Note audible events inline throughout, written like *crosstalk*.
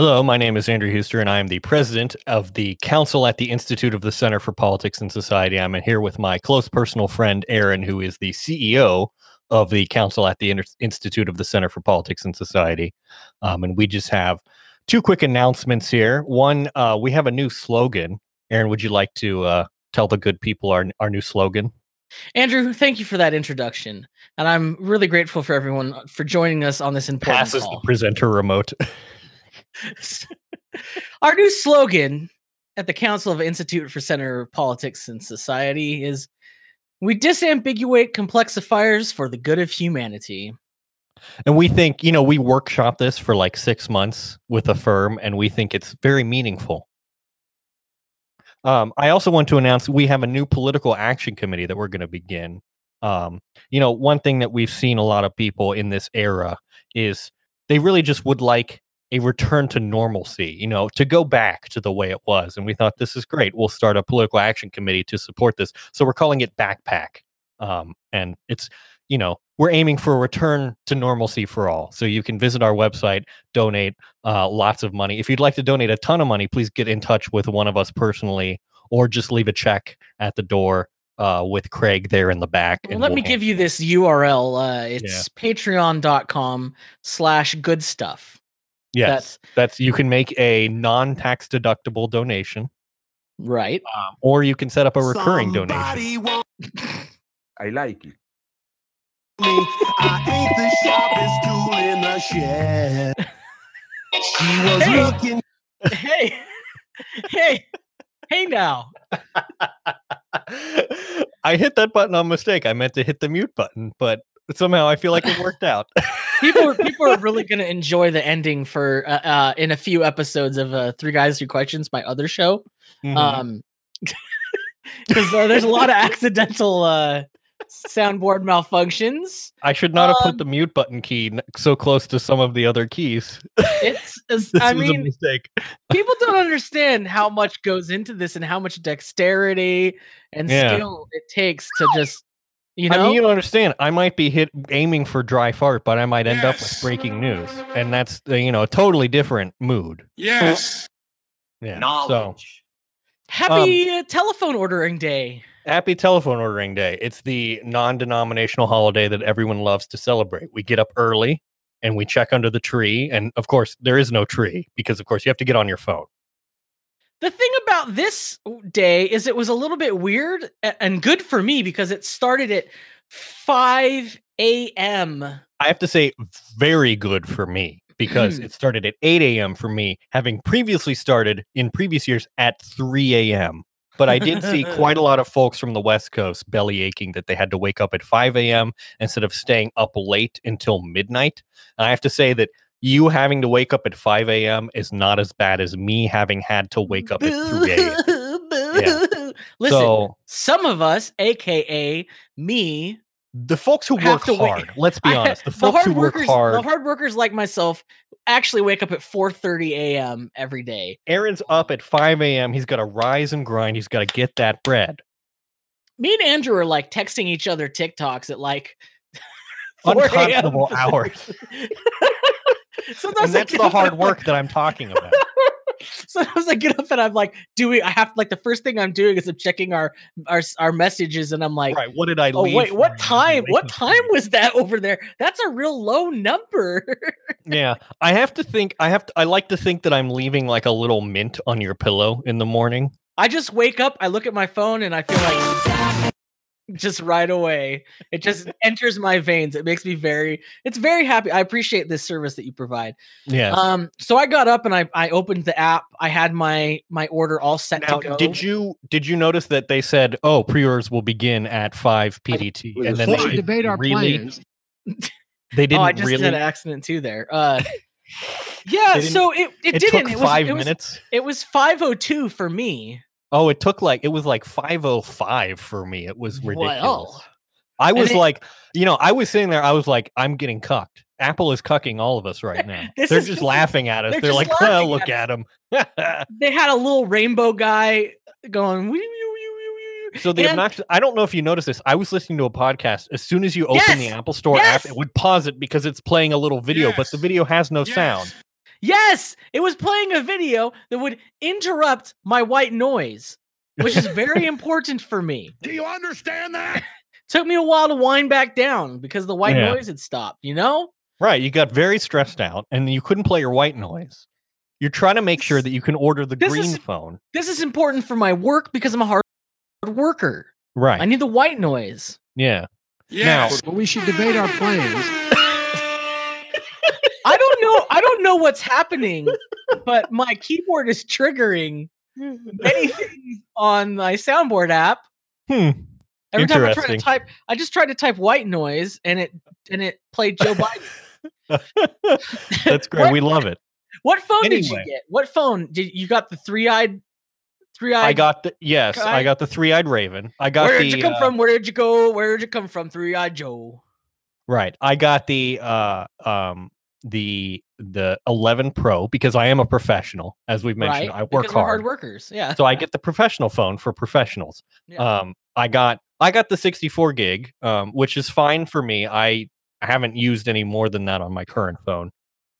Hello, my name is Andrew Huster, and I am the president of the Council at the Institute of the Center for Politics and Society. I'm here with my close personal friend, Aaron, who is the CEO of the Council at the Inter- Institute of the Center for Politics and Society. Um, and we just have two quick announcements here. One, uh, we have a new slogan. Aaron, would you like to uh, tell the good people our, our new slogan? Andrew, thank you for that introduction, and I'm really grateful for everyone for joining us on this important Passes call. the presenter remote. *laughs* *laughs* Our new slogan at the Council of Institute for Center of Politics and Society is "We disambiguate complexifiers for the good of humanity." And we think, you know, we workshop this for like six months with a firm, and we think it's very meaningful. Um, I also want to announce we have a new political action committee that we're going to begin. Um, you know, one thing that we've seen a lot of people in this era is they really just would like a return to normalcy, you know, to go back to the way it was. And we thought this is great. We'll start a political action committee to support this. So we're calling it BackPAC. Um, and it's, you know, we're aiming for a return to normalcy for all. So you can visit our website, donate uh, lots of money. If you'd like to donate a ton of money, please get in touch with one of us personally or just leave a check at the door uh, with Craig there in the back. Well, let me give you this URL. Uh, it's patreon.com slash good stuff. Yes, that's, that's you can make a non-tax deductible donation, right? Um, or you can set up a recurring Somebody donation. *laughs* I like it. I ain't the sharpest tool in the shed. She was hey. looking. Hey, hey, hey! Now, *laughs* I hit that button on mistake. I meant to hit the mute button, but somehow I feel like it worked out. *laughs* people, are, people are really going to enjoy the ending for uh, uh, in a few episodes of uh, Three Guys Three Questions, my other show. Mm-hmm. Um, *laughs* because uh, there's a lot of accidental uh soundboard malfunctions. I should not um, have put um the mute button key so close to some of the other keys. It's, *laughs* it's I mean, mistake. people don't *laughs* understand how much goes into this and how much dexterity and yeah. skill it takes to just you know, I mean, you don't understand. I might be hit aiming for dry fart, but I might end yes. up with breaking news, and that's uh, you know a totally different mood. Yes. Yeah. Knowledge. So, happy um, telephone ordering day. Happy telephone ordering day. It's the non-denominational holiday that everyone loves to celebrate. We get up early and we check under the tree, and of course there is no tree because of course you have to get on your phone. The thing about this day is it was a little bit weird and good for me because it started at 5 a.m. I have to say, very good for me because hmm. it started at 8 a.m. for me, having previously started in previous years at 3 a.m. But I did see quite a *laughs* lot of folks from the West Coast belly aching that they had to wake up at 5 a.m. instead of staying up late until midnight. And I have to say that you having to wake up at 5 a.m. is not as bad as me having had to wake up at 3 a.m. Yeah. Listen, so, some of us, aka me, the folks who work hard, wait. let's be honest, the folks the who work hard, the hard workers like myself, actually wake up at 4:30 a.m. every day. Aaron's up at 5 a.m. He's got to rise and grind. He's got to get that bread. Me and Andrew are like texting each other TikToks at like *laughs* unconscionable *laughs* hours. *laughs* Sometimes and that's the hard work that I'm talking *laughs* about. Sometimes I get up and I'm like doing. I have like the first thing I'm doing is I'm checking our our our messages and I'm like, right, what did I? Oh wait, what time? What time was that over there? That's a real low number. yeah, I have to think. I have to. I like to think that I'm leaving like a little mint on your pillow in the morning. I just wake up, I look at my phone, and I feel like just right away. It just enters my veins. It makes me very it's very happy. I appreciate this service that you provide. Yeah. Um so I got up and I I opened the app. I had my my order all set now, to go. Did you did you notice that they said, "Oh, pre-orders will begin at 5 PDT." and then they debate our really, plans. *laughs* They didn't oh, I just really had an accident too there. Uh *laughs* Yeah, so it it, it didn't. Took it was, 5 it minutes. Was, it was 502 for me. Oh, it took like it was like 505 for me. It was ridiculous. Well, I was it, like, you know, I was sitting there, I was like, I'm getting cucked. Apple is cucking all of us right now. They're just laughing at us. They're, they're like, well, look at, them. *laughs* they had a little rainbow guy going, wee, wee, wee, so the and, obnoxious, I don't know if you noticed this. I was listening to a podcast. As soon as you open yes, the Apple Store yes. app, it would pause it because it's playing a little video, yes. but the video has no sound. Yes, it was playing a video that would interrupt my white noise, which is very *laughs* important for me. Do you understand that? *laughs* Took me a while to wind back down because the white Yeah. noise had stopped, you know? Right. You got very stressed out and you couldn't play your white noise. You're trying to make sure that you can order the This green is- phone. This is important for my work because I'm a hard worker. Right. I need the white noise. yeah. Yes. Well, we should debate our plans. *laughs* I don't know. I don't know what's happening, but my keyboard is triggering *laughs* many things on my soundboard app. Hmm. Every time I try to type, I just tried to type white noise and it and it played Joe Biden. *laughs* That's great. What? We love it. What phone did you get? What phone did you got? The three eyed, three eyed. I got the yes, I got the three-eyed raven. I got Where the did you come uh, from? Where did you go? Where did you come from? Three eyed Joe. Right. I got the uh um the the 11 Pro because I am a professional as we've mentioned. right? I work because hard hard. workers. Yeah. So I get the professional phone for professionals. Yeah. Um I got I got the 64 gig um which is fine for me. I haven't used any more than that on my current phone.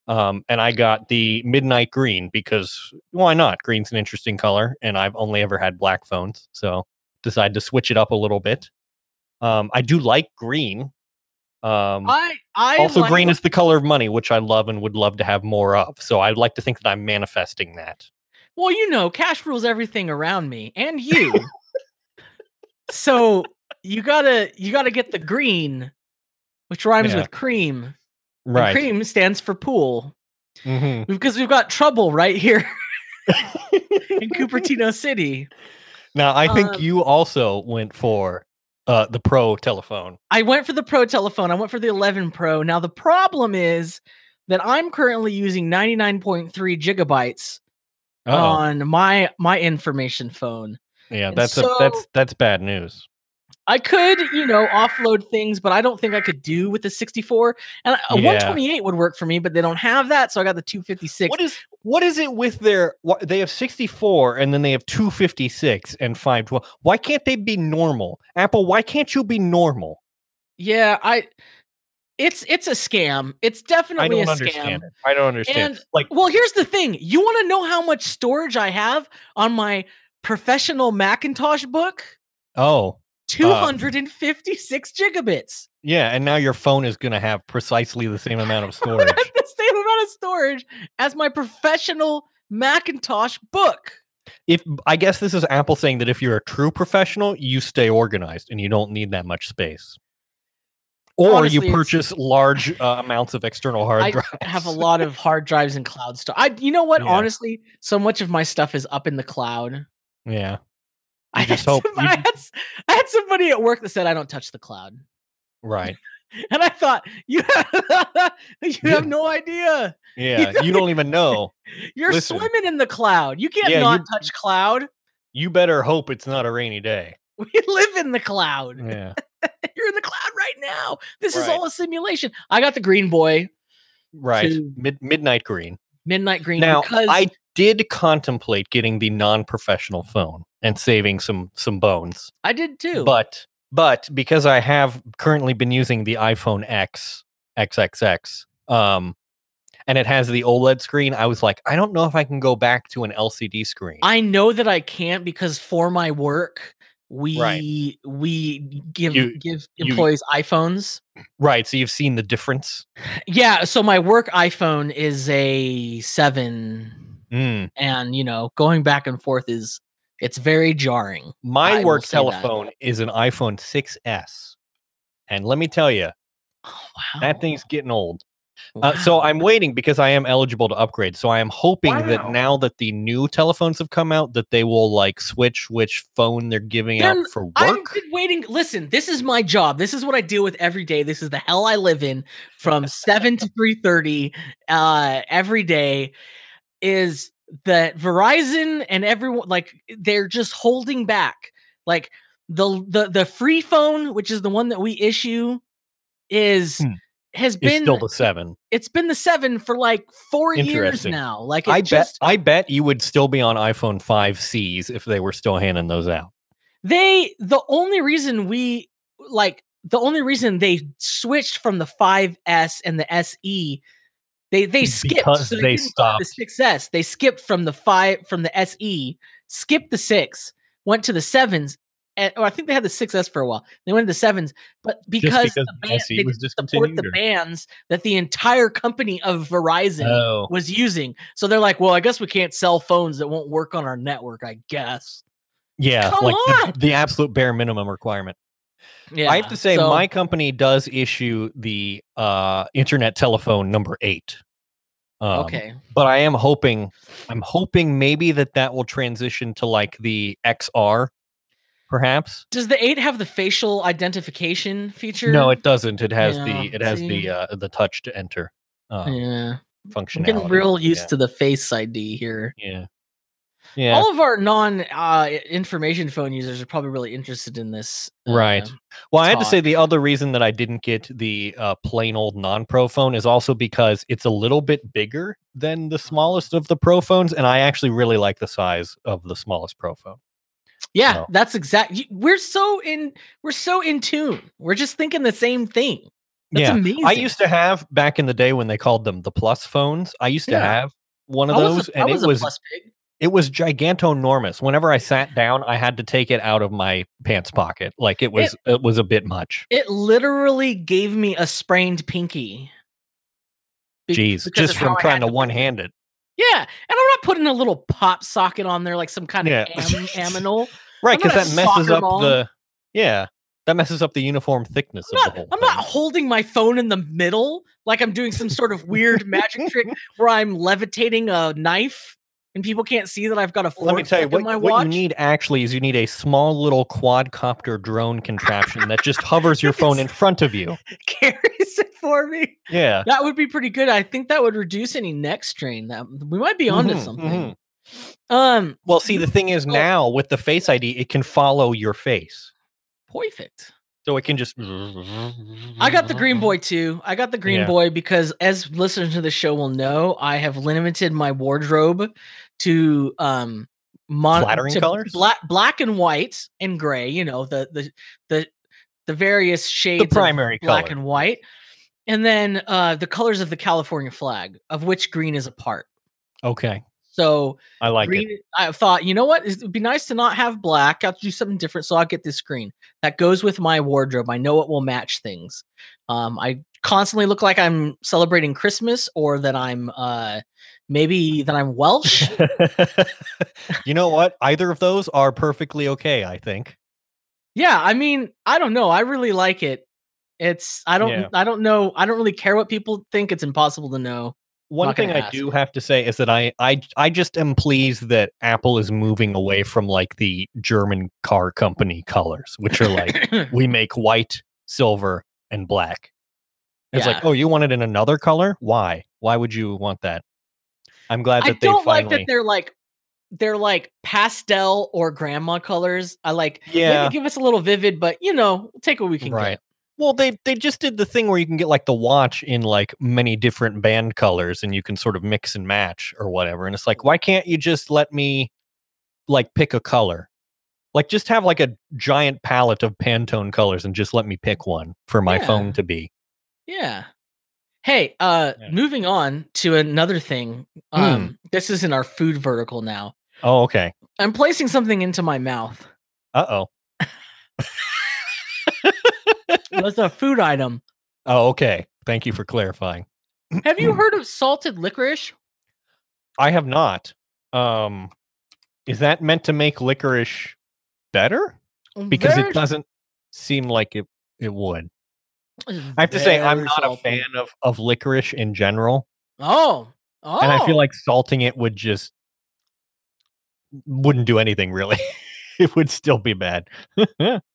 Um and I got the midnight green because why not? Green's an interesting color and I've only ever had black phones. So decided to switch it up a little bit. Um I do like green. Um I I also like- green is the color of money which i love and would love to have more of so i'd like to think that i'm manifesting that Well, you know, cash rules everything around me and you. *laughs* so you gotta you gotta get the green, which rhymes Yeah. with cream. and right cream stands for pool Mhm. because we've got trouble right here *laughs* in *laughs* Cupertino City. now i think Um, you also went for uh the pro telephone I went for the Pro telephone. I went for the 11 Pro. Now the problem is that I'm currently using 99.3 gigabytes oh on my my information phone. yeah and that's a, that's that's bad news I could, you know, offload things, but I don't think I could do with the 64. And a Yeah. 128 would work for me, but they don't have that, so I got the 256. what is what is it with their wh- they have 64 and then they have 256 and 512 why can't they be normal apple why can't you be normal yeah, I it's it's a scam. It's definitely a scam. it i don't understand And- like Well, here's the thing. You want to know how much storage I have on my professional Macintosh book? oh 256 gigabits. Yeah, and now your phone is going to have precisely the same amount of storage. *laughs* The same amount of storage as my professional Macintosh book. if I guess this is Apple saying that if you're a true professional, you stay organized and you don't need that much space. Or Honestly, you purchase large uh, amounts of external hard I drives. I have a lot of hard drives and cloud stuff. I, you know what? Yeah. Honestly, so much of my stuff is up in the cloud. Yeah. I just had hope some- you- I, had, *laughs* I had somebody at work that said I don't touch the cloud, Right. *laughs* and I thought you *laughs* you Yeah. have no idea. Yeah. You don't even know. You're Listen. swimming in the cloud. You can't Yeah, not you- touch cloud. You better hope it's not a rainy day. We live in the cloud. Yeah. You're in the cloud right now. This is all a simulation. I got the green boy, Right. Mid- midnight green. midnight green. Now, because I did contemplate getting the non-professional phone and saving some some bones. I did too. But but because I have currently been using the iPhone X XXX, um, and it has the OLED screen, I was like, I don't know if I can go back to an LCD screen. I know that I can't because for my work, we Right. we give You- give you- employees iPhones. right. So you've seen the difference. Yeah, so my work iPhone is a seven, Mm. and you know, going back and forth is it's very jarring. My I work telephone is an iPhone 6S, and let me tell you, Oh, wow. that thing's getting old. Uh, so I'm waiting because I am eligible to upgrade. So I am hoping that now that the new telephones have come out, that they will like switch which phone they're giving out for work. I've been waiting. Listen, this is my job. This is what I deal with every day. This is the hell I live in from seven to three thirty uh, every day. Is that Verizon and everyone like they're just holding back? Like the the the free phone, which is the one that we issue, is Hmm. has It's been still the seven. it's been the seven for like four years now. Like I just bet. I bet you would still be on iPhone 5Cs if they were still handing those out. they the only reason we like the only reason they switched from the 5s and the se They they skipped Because so they didn't the. 6S. They skipped from the five from the SE, skipped the six, went to the sevens, and, or I think they had the 6S for a while. They went to the sevens, but because, because the band, they was support the bands that the entire company of Verizon Oh, was using. So they're like, well, I guess we can't sell phones that won't work on our network. I guess. yeah, Come like on! the, the absolute bare minimum requirement. Yeah, I have to say, so- my company does issue the uh, internet telephone number eight. Um, okay. but I am hoping, I'm hoping maybe that that will transition to like the XR, perhaps. Does the eight have the facial identification feature? No, it doesn't. It has Yeah, the it has see? the uh, the touch to enter um, Yeah, I'm functionality. getting real used yeah. to the face ID here. Yeah, yeah. All of our non uh, information phone users are probably really interested in this. Right. uh, Well, I had to say the other reason that I didn't get the uh, plain old non-pro phone is also because it's a little bit bigger than the smallest of the pro phones, and I actually really like the size of the smallest pro phone. yeah, so- that's exactly. We're so in. We're so in tune. We're just thinking the same thing. That's yeah, amazing. I used to have back in the day when they called them the plus phones. I used to Yeah. have one of I those, a- I and was it a was. It was gigantonormous. Whenever I sat down, I had to take it out of my pants pocket. Like it was it, was a bit much. It literally gave me a sprained pinky. Be- Jeez, just from trying to one it. hand it. Yeah, and I'm not putting a little pop socket on there like some kind of Yeah. am- aminal. *laughs* Right, because that messes up mom. the yeah, that messes up the uniform thickness I'm of not, the whole I'm thing. not holding my phone in the middle like I'm doing some sort of weird magic trick *laughs* where I'm levitating a knife and people can't see that I've got a Let me tell you what, in my what you need actually is you need a small little quadcopter drone contraption that just hovers your phone in *laughs* front of you. carries it for me. Yeah. That would be pretty good. I think that would reduce any neck strain. That we might be onto Mhm, something. Um, Well, see, the thing is now with the Face ID, it can follow your face. perfect. So it can just I got the Green Boy *laughs* too. I got the Green Yeah. Boy because, as listeners to the show will know, I have limited my wardrobe to um mon- Flattering to colors? black, black and white and gray. You know the the the the various shades, of primary black color. and white, and then uh the colors of the California flag, of which green is a part. Okay. So I like it. I thought, you know what? It would be nice to not have black. I'll do something different. So I'll get this green. That goes with my wardrobe. I know it will match things. Um, I constantly look like I'm celebrating Christmas or that I'm uh maybe that I'm Welsh. *laughs* you know what? Either of those are perfectly okay, I think. yeah, I mean, I don't know. I really like it. It's I don't Yeah. I don't know. I don't really care what people think. It's impossible to know. One thing I do have to say is that I, I I just am pleased that Apple is moving away from like the German car company colors, which are like *coughs* we make white, silver, and black. It's like, oh, you want it in another color? Why? Why would you want that? I'm glad I that they don't like that they're like they're like pastel or grandma colors. I like yeah, give us a little vivid, but you know, take what we can right. get. Well, they they just did the thing where you can get like the watch in like many different band colors, and you can sort of mix and match or whatever. And it's like, why can't you just let me like pick a color? Like, just have like a giant palette of Pantone colors, and just let me pick one for my Yeah. phone to be. Yeah. Hey, uh Yeah. moving on to another thing. Hmm. Um this is in our food vertical now. Oh, okay. I'm placing something into my mouth. Uh oh. That's a food item. Oh, okay. Thank you for clarifying. Have you *clears throat* heard of salted licorice? I have not. Um, is that meant to make licorice better? Because Very- it doesn't seem like it it would. I have to say, I'm very not salty. a fan of of licorice in general, Oh. Oh. and I feel like salting it would just wouldn't do anything really. *laughs* it would still be bad. *laughs*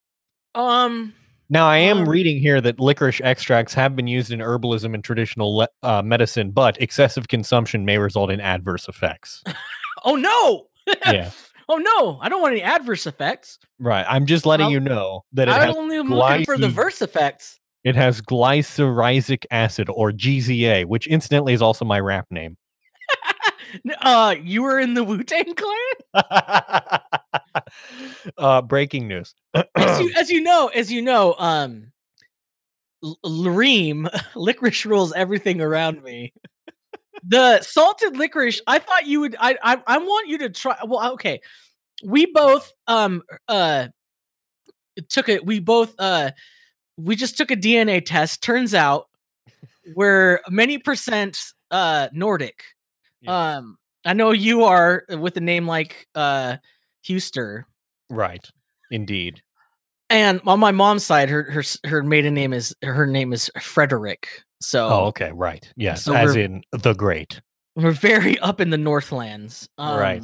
um now, I am Um, reading here that licorice extracts have been used in herbalism and traditional le- uh, medicine, but excessive consumption may result in adverse effects. *laughs* Oh no. yeah, *laughs* oh no. I don't want any adverse effects. right. I'm just letting Well, you know that it I has only am looking for the verse effects. It has glycyrrhizic acid or GZA, which incidentally is also my rap name. Uh you were in the Wu-Tang clan? *laughs* uh, breaking news. as you *clears throat* as you know, as you know, um L- Lareem, *laughs* licorice rules everything around me. the salted licorice. I thought you would. I I, I want you to try. Well, okay. We both um uh took it. We both uh we just took a DNA test. Turns out we're many percent uh Nordic. Yeah. Um, I know you are with a name like uh Huster. right. Indeed. And on my mom's side, her her her maiden name is her name is Frederick. So Oh, okay. Right. Yes. so as in the great. we're very up in the Northlands. Um, Right.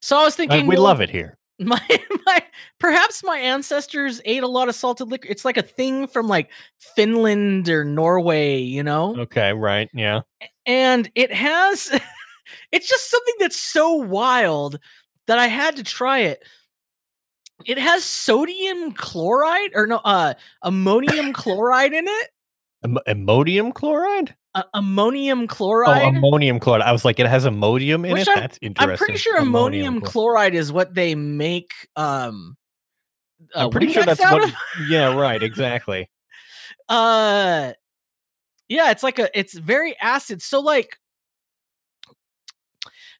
So I was Uh, thinking, we well, love it here. *laughs* My my perhaps my ancestors ate a lot of salted liquor. It's like a thing from like Finland or Norway, you know? Okay. Right. Yeah. And it has *laughs* it's just something that's so wild that I had to try it. It has sodium chloride or no uh ammonium *laughs* chloride in it. Am- ammonium chloride? Uh, ammonium Oh, chloride. ammonium chloride. I was like, it has ammonium in Which it. I'm- That's interesting. I'm pretty sure ammonium chloride. chloride is what they make um I'm uh, pretty sure that's what. of. Yeah. Right. *laughs* Exactly. uh yeah it's like a it's very acid so like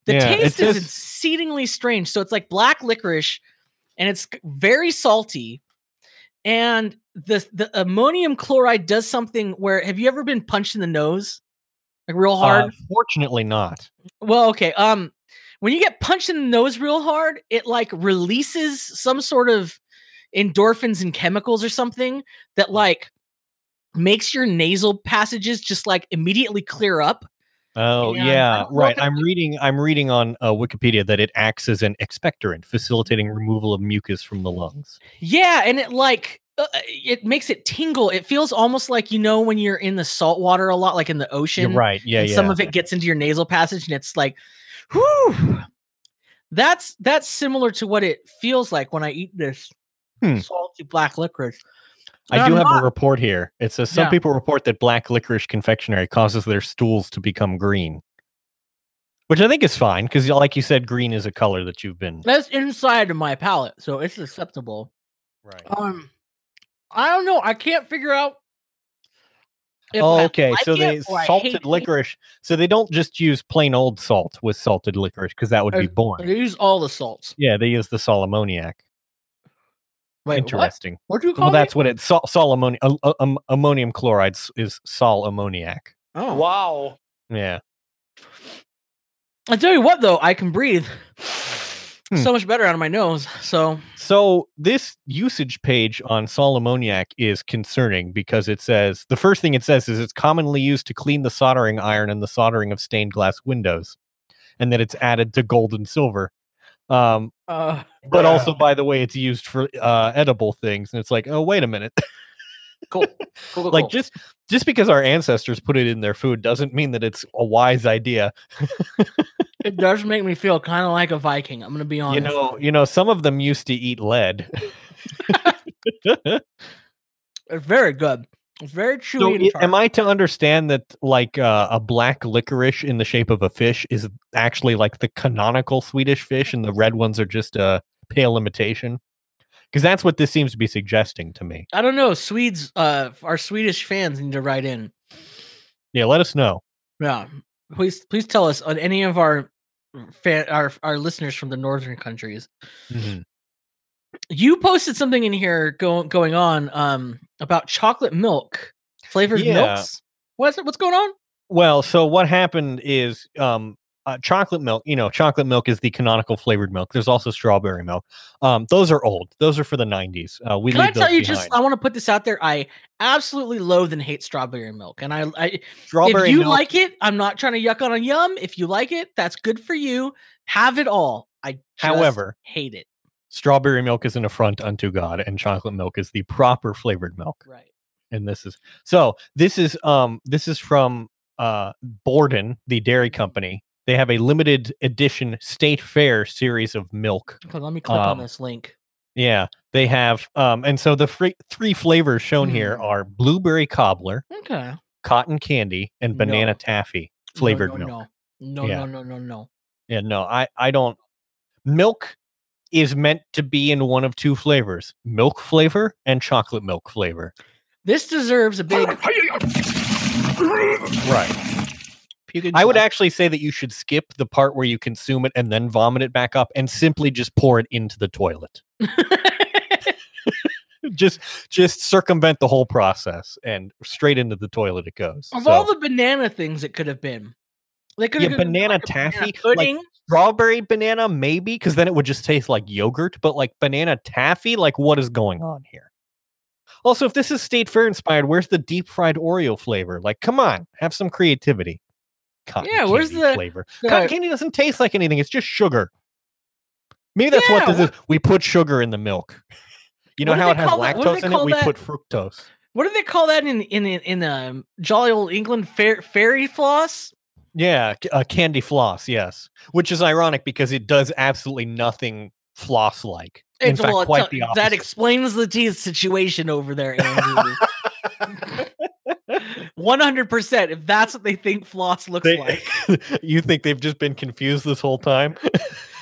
the Yeah, taste is says- exceedingly strange so it's like black licorice and it's very salty and the the ammonium chloride does something where have you ever been punched in the nose? Like real hard? Uh, fortunately, not. well okay um when you get punched in the nose real hard it like releases some sort of endorphins and chemicals or something that like makes your nasal passages just like immediately clear up Oh And yeah, don't know right. I'm reading. I'm reading on uh, Wikipedia that it acts as an expectorant, facilitating removal of mucus from the lungs. yeah and it like uh, it makes it tingle it feels almost like you know when you're in the salt water a lot like in the ocean You're right. Yeah, and yeah. some of it gets into your nasal passage and it's like whew that's that's similar to what it feels like when i eat this Hmm. salty black licorice I do I'm have not- a report here. It says some Yeah. people report that black licorice confectionery causes their stools to become green, which I think is fine because, like you said, green is a color that you've been. that's inside of my palate so it's acceptable Right. um i don't know i can't figure out if Oh, I okay. like so it they or I hate salted it. licorice. So they don't just use plain old salt with salted licorice because that would be Uh, boring. they use all the salts Yeah, they use the sal ammoniac. Wait, Interesting. what do you call Well, that's what it. Sal, sal ammoni- uh, uh, um, ammonium chloride is sal ammoniac. oh Wow. Yeah. i tell you what though i can breathe Hmm. so much better out of my nose so So this usage page on sal ammoniac is concerning because it says the first thing it says is it's commonly used to clean the soldering iron and the soldering of stained glass windows, and that it's added to gold and silver. Um, uh but Bruh. also, by the way, it's used for uh, edible things, and it's like, oh, wait a minute. Cool. *laughs* Cool. cool, like cool. just just because our ancestors put it in their food doesn't mean that it's a wise idea. it does make me feel kind of like a viking i'm gonna be honest You know, you know, some of them used to eat lead. *laughs* it's very good it's very chewy so, and i- am I to understand that like uh, a black licorice in the shape of a fish is actually like the canonical Swedish fish, and the red ones are just a pale imitation? Because that's what this seems to be suggesting to me. I don't know. Swedes, uh, our Swedish fans need to write in. Yeah, let us know. Yeah, please, please tell us on any of our fan, our our listeners from the northern countries. You posted something in here going going on um about chocolate milk flavored Yeah. milks. What's what's going on? Well, so what happened is um uh, chocolate milk, you know, chocolate milk is the canonical flavored milk. There's also strawberry milk. Um, those are old. Those are for the 90s. Uh, we Can I tell you behind. just? I want to put this out there. I absolutely loathe and hate strawberry milk, and I, I strawberry if you milk. like it, I'm not trying to yuck on a yum. If you like it, that's good for you. Have it all. I just However, hate it. Strawberry milk is an affront unto God, and chocolate milk is the proper flavored milk. Right. And this is so. This is um. This is from uh Borden, the dairy company. They have a limited edition State Fair series of milk. Okay, let me click on Um, this link. Yeah, they have um. And so the free, three flavors shown here Hmm. are blueberry cobbler, Okay. cotton candy, and banana No. taffy No, flavored no, milk. No, no, Yeah. no, no, no, no. Yeah, no, I I don't. Milk is meant to be in one of two flavors: milk flavor and chocolate milk flavor. This deserves a big Right. I would actually say that you should skip the part where you consume it and then vomit it back up and simply just pour it into the toilet. *laughs* just just circumvent the whole process and straight into the toilet it goes. of So, all the banana things it could have been, they could yeah, have banana taffy, like pudding. Strawberry banana, maybe, because then it would just taste like yogurt. But like banana taffy, like what is going on here? Also, if this is State Fair inspired, where's the deep fried Oreo flavor? Like, come on, have some creativity. Cotton Yeah, where's the- flavor? the- Cotton candy doesn't taste like anything. It's just sugar. Maybe that's what this is. We put sugar in the milk. *laughs* You know how it has call that? What do lactose in it? We that? put fructose. what do they call that in in in, in um, jolly old England? Fair, fairy floss. Yeah, c- uh, candy floss. Yes, which is ironic because it does absolutely nothing floss like. In fact, well, quite the that explains the teeth situation over there, Andrew. *laughs* One hundred percent. If that's what they think floss looks They- like, *laughs* you think they've just been confused this whole time?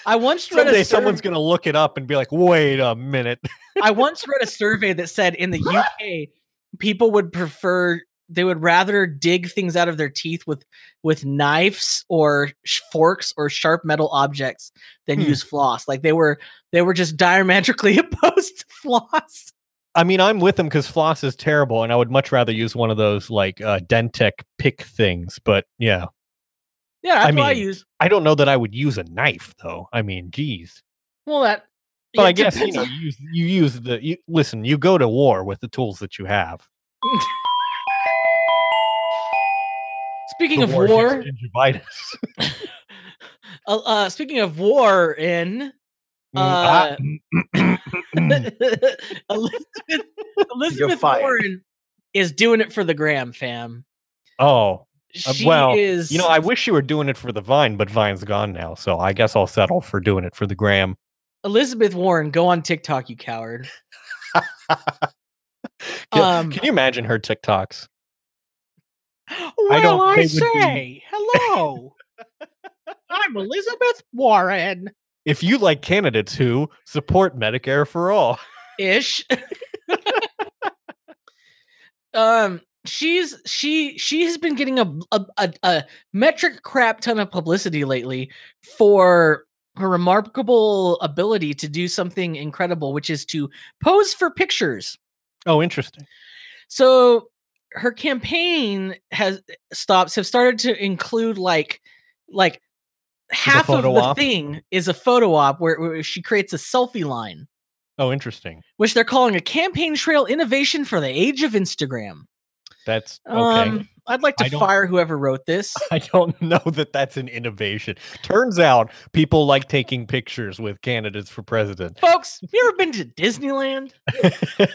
I once *laughs* read Someday a someone's going to look it up and be like, "Wait a minute." I once read a survey that said in the UK, people would prefer they would rather dig things out of their teeth with with knives or sh- forks or sharp metal objects than Hmm. use floss. Like they were they were just *laughs* diametrically *laughs* opposed to floss. I mean, I'm with them because floss is terrible, and I would much rather use one of those like uh, DenTek pick things. But yeah, Yeah, that's I what I mean, use. I don't know that I would use a knife though. I mean, geez. Well, that. But yeah, I guess you know you use, you use the you, listen. You go to war with the tools that you have. *laughs* Speaking The of war war, gingivitis. *laughs* uh, uh, speaking of war, in Mm, ah, *laughs* Elizabeth, *laughs* Elizabeth. Warren is doing it for the gram, fam. oh, Uh, She well, is. you know, I wish you were doing it for the Vine, but Vine's gone now, so I guess I'll settle for doing it for the gram. Elizabeth Warren, go on TikTok, you coward. Can, Um, can you imagine her TikToks? Well, I, they would be- say hello. I'm Elizabeth Warren. If you like candidates who support Medicare for all, Ish. *laughs* um, she's she she has been getting a, a a a metric crap ton of publicity lately for her remarkable ability to do something incredible, which is to pose for pictures. oh, interesting. So her campaign has stops have started to include like like half of the op? thing is a photo op where, where she creates a selfie line, Oh, interesting. which they're calling a campaign trail innovation for the age of Instagram. That's okay. Um, I'd like to fire whoever wrote this. *laughs* I don't know that that's an innovation. Turns out people like taking pictures with candidates for president. Folks, you ever been to Disneyland? *laughs*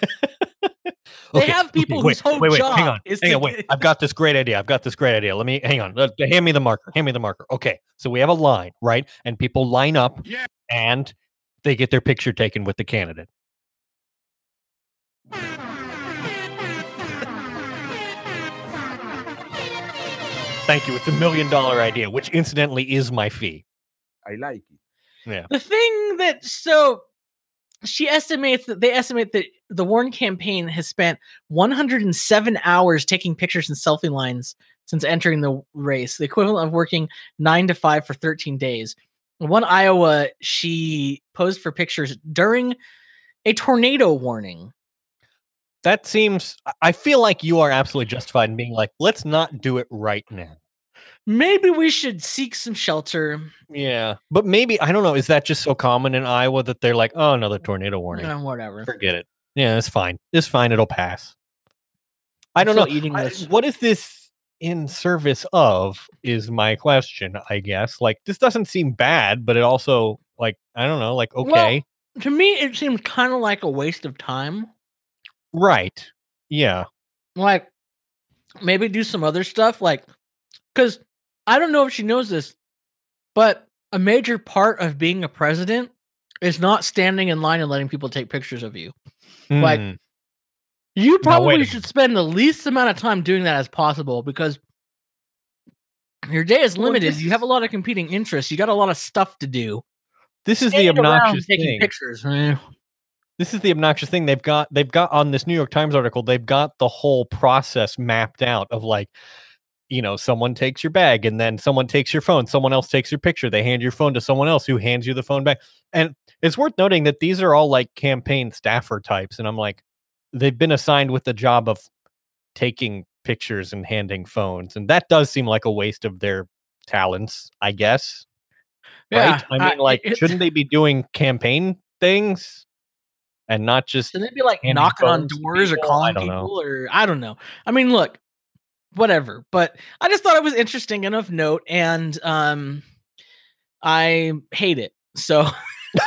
They Okay, have people okay, wait, whose whole wait, wait, job hang on, is hang to on, wait. I've got this great idea. I've got this great idea. Let me hang on. Let- hand me the marker. Hand me the marker. Okay, so we have a line, right? And people line up, Yeah. and they get their picture taken with the candidate. Thank you. It's a million dollar idea, which incidentally is my fee. I like it. Yeah. The thing that so she estimates that they estimate that the Warren campaign has spent 107 hours taking pictures and selfie lines since entering the race, the equivalent of working nine to five for 13 days. In one Iowa, she posed for pictures during a tornado warning. That seems. I- feel like you are absolutely justified in being like, let's not do it right now. Maybe we should seek some shelter. Yeah, but maybe I don't know. Is that just so common in Iowa that they're like, oh, another tornado warning? Uh, whatever. Forget it. Yeah, it's fine. It's fine. It'll pass. I don't know. eating I- this. what is this in service of? Is my question. I guess. Like this doesn't seem bad, but it also like I don't know. Like Well, okay, To me, it seems kind of like a waste of time. Right? Yeah. like maybe do some other stuff like because i don't know if she knows this but a major part of being a president is not standing in line and letting people take pictures of you Like, Hmm. you probably should spend the least amount of time doing that as possible because your day is limited this you have a lot of competing interests you got a lot of stuff to do this is the obnoxious taking thing. pictures. This is the obnoxious thing they've got they've got on this new york times article they've got the whole process mapped out of like you know, someone takes your bag and then someone takes your phone, someone else takes your picture, they hand your phone to someone else who hands you the phone back. And it's worth noting that these are all like campaign staffer types. And I'm like, they've been assigned with the job of taking pictures and handing phones. And that does seem like a waste of their talents, I guess. Yeah, right? I mean, I- like, *laughs* shouldn't they be doing campaign things and not just Shouldn't they be like knocking on doors or people? I calling don't know. people or I don't know. I mean, look, whatever. But I just thought it was interesting enough note, and um, I hate it. So *laughs*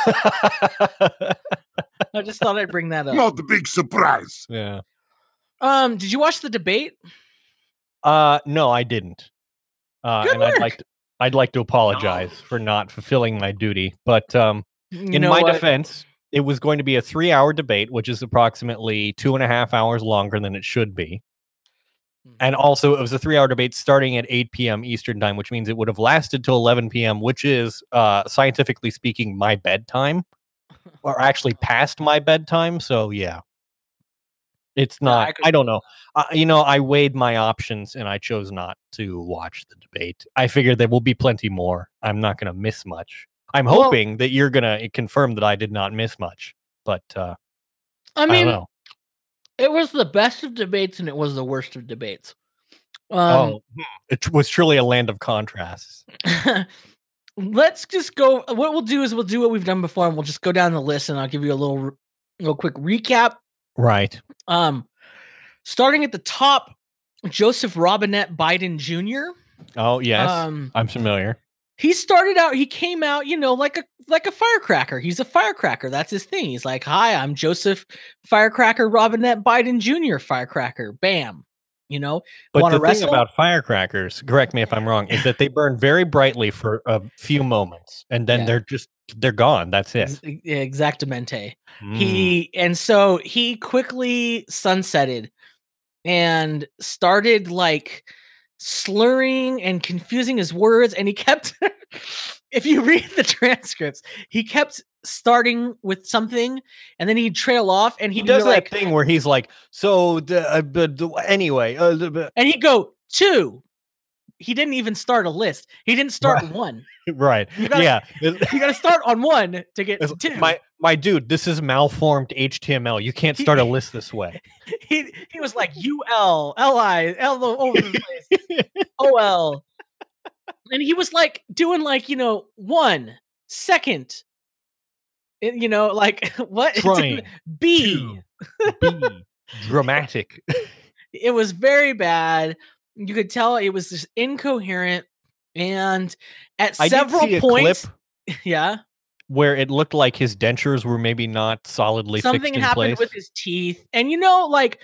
I just thought I'd bring that *laughs* up. Not the big surprise. yeah. Um, did you watch the debate? Uh, no, I didn't. Uh, Good and I'd work. like to, I'd like to apologize for not fulfilling my duty. But um, You in know my what? defense, it was going to be a three-hour debate, which is approximately two and a half hours longer than it should be. Hmm. And also, it was a three-hour debate starting at 8 p.m. Eastern time, which means it would have lasted till 11 p.m., which is, uh, scientifically speaking, my bedtime, *laughs* or actually past my bedtime. So yeah, it's Yeah, I not. could- I don't know. Uh, you know, I weighed my options and I chose not to watch the debate. I figured there will be plenty more. I'm not going to miss much. I'm Well- hoping that you're going to confirm that I did not miss much, but uh, I I, mean, know. it was the best of debates and it was the worst of debates. Um, oh, hmm, it was truly a land of contrasts. *laughs* let's just go. What we'll do is we'll do what we've done before, and we'll just go down the list, and I'll give you a little, re- little quick recap. Right. Um, starting at the top, Joseph Robinette Biden Jr. Oh, yes. Um, I'm familiar. He started out. He came out, you know, like a like a firecracker. He's a firecracker. That's his thing. He's like, "Hi, I'm Joseph Firecracker Robinette Biden Jr. Firecracker." Bam. You know, But the wrestle? thing about firecrackers, correct me if I'm wrong, is that they burn very brightly for a few moments and then Yeah. they're just they're gone. That's it. ex- exactamente. Mm. He and so he quickly sunsetted and started like slurring and confusing his words and he kept *laughs* if you read the *laughs* transcripts he kept starting with something and then he'd trail off and he does be like that thing where he's like, so the, uh, but anyway, uh, the- the-" and he'd go two he didn't even start a list he didn't start Right. one *laughs* right? You gotta- yeah, you got to start on one to get two my my dude, this is malformed HTML. You can't He- start a *laughs* list this way. he he was like U L L I L all over the place. O L. And he was like doing like, you know, one second. You know, like *laughs* what? *laughs* Trying B. to be dramatic. It was very bad. You could tell it was just incoherent. And at I several points, yeah, where it looked like his dentures were maybe not solidly something fixed in happened place. with his teeth. And you know, like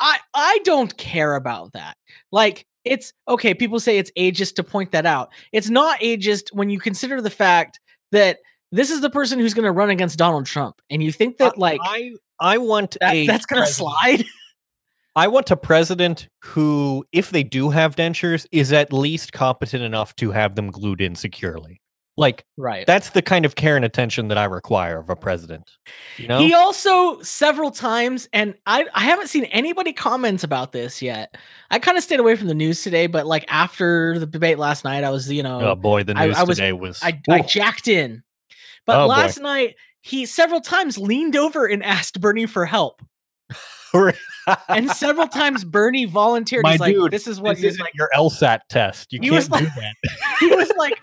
I I don't care about that. Like it's okay, people say it's ageist to point that out. It's not ageist when you consider the fact that this is the person who's going to run against Donald Trump and you think that like I I want that, a that's going to slide. *laughs* I want a president who, if they do have dentures, is at least competent enough to have them glued in securely. Like Right. that's the kind of care and attention that I require of a president. You know, He also several times, and I I haven't seen anybody comment about this yet. I kind of stayed away from the news today, but like after the debate last night, I was you know oh boy, the I- news I was- today was. I, I jacked in. But Oh, boy. last night, he several times leaned over and *laughs* asked Bernie for help. *laughs* And several times Bernie volunteered. My He's like, dude, this is what this isn't like. your LSAT test. You He can't was do like- that. *laughs* He was like,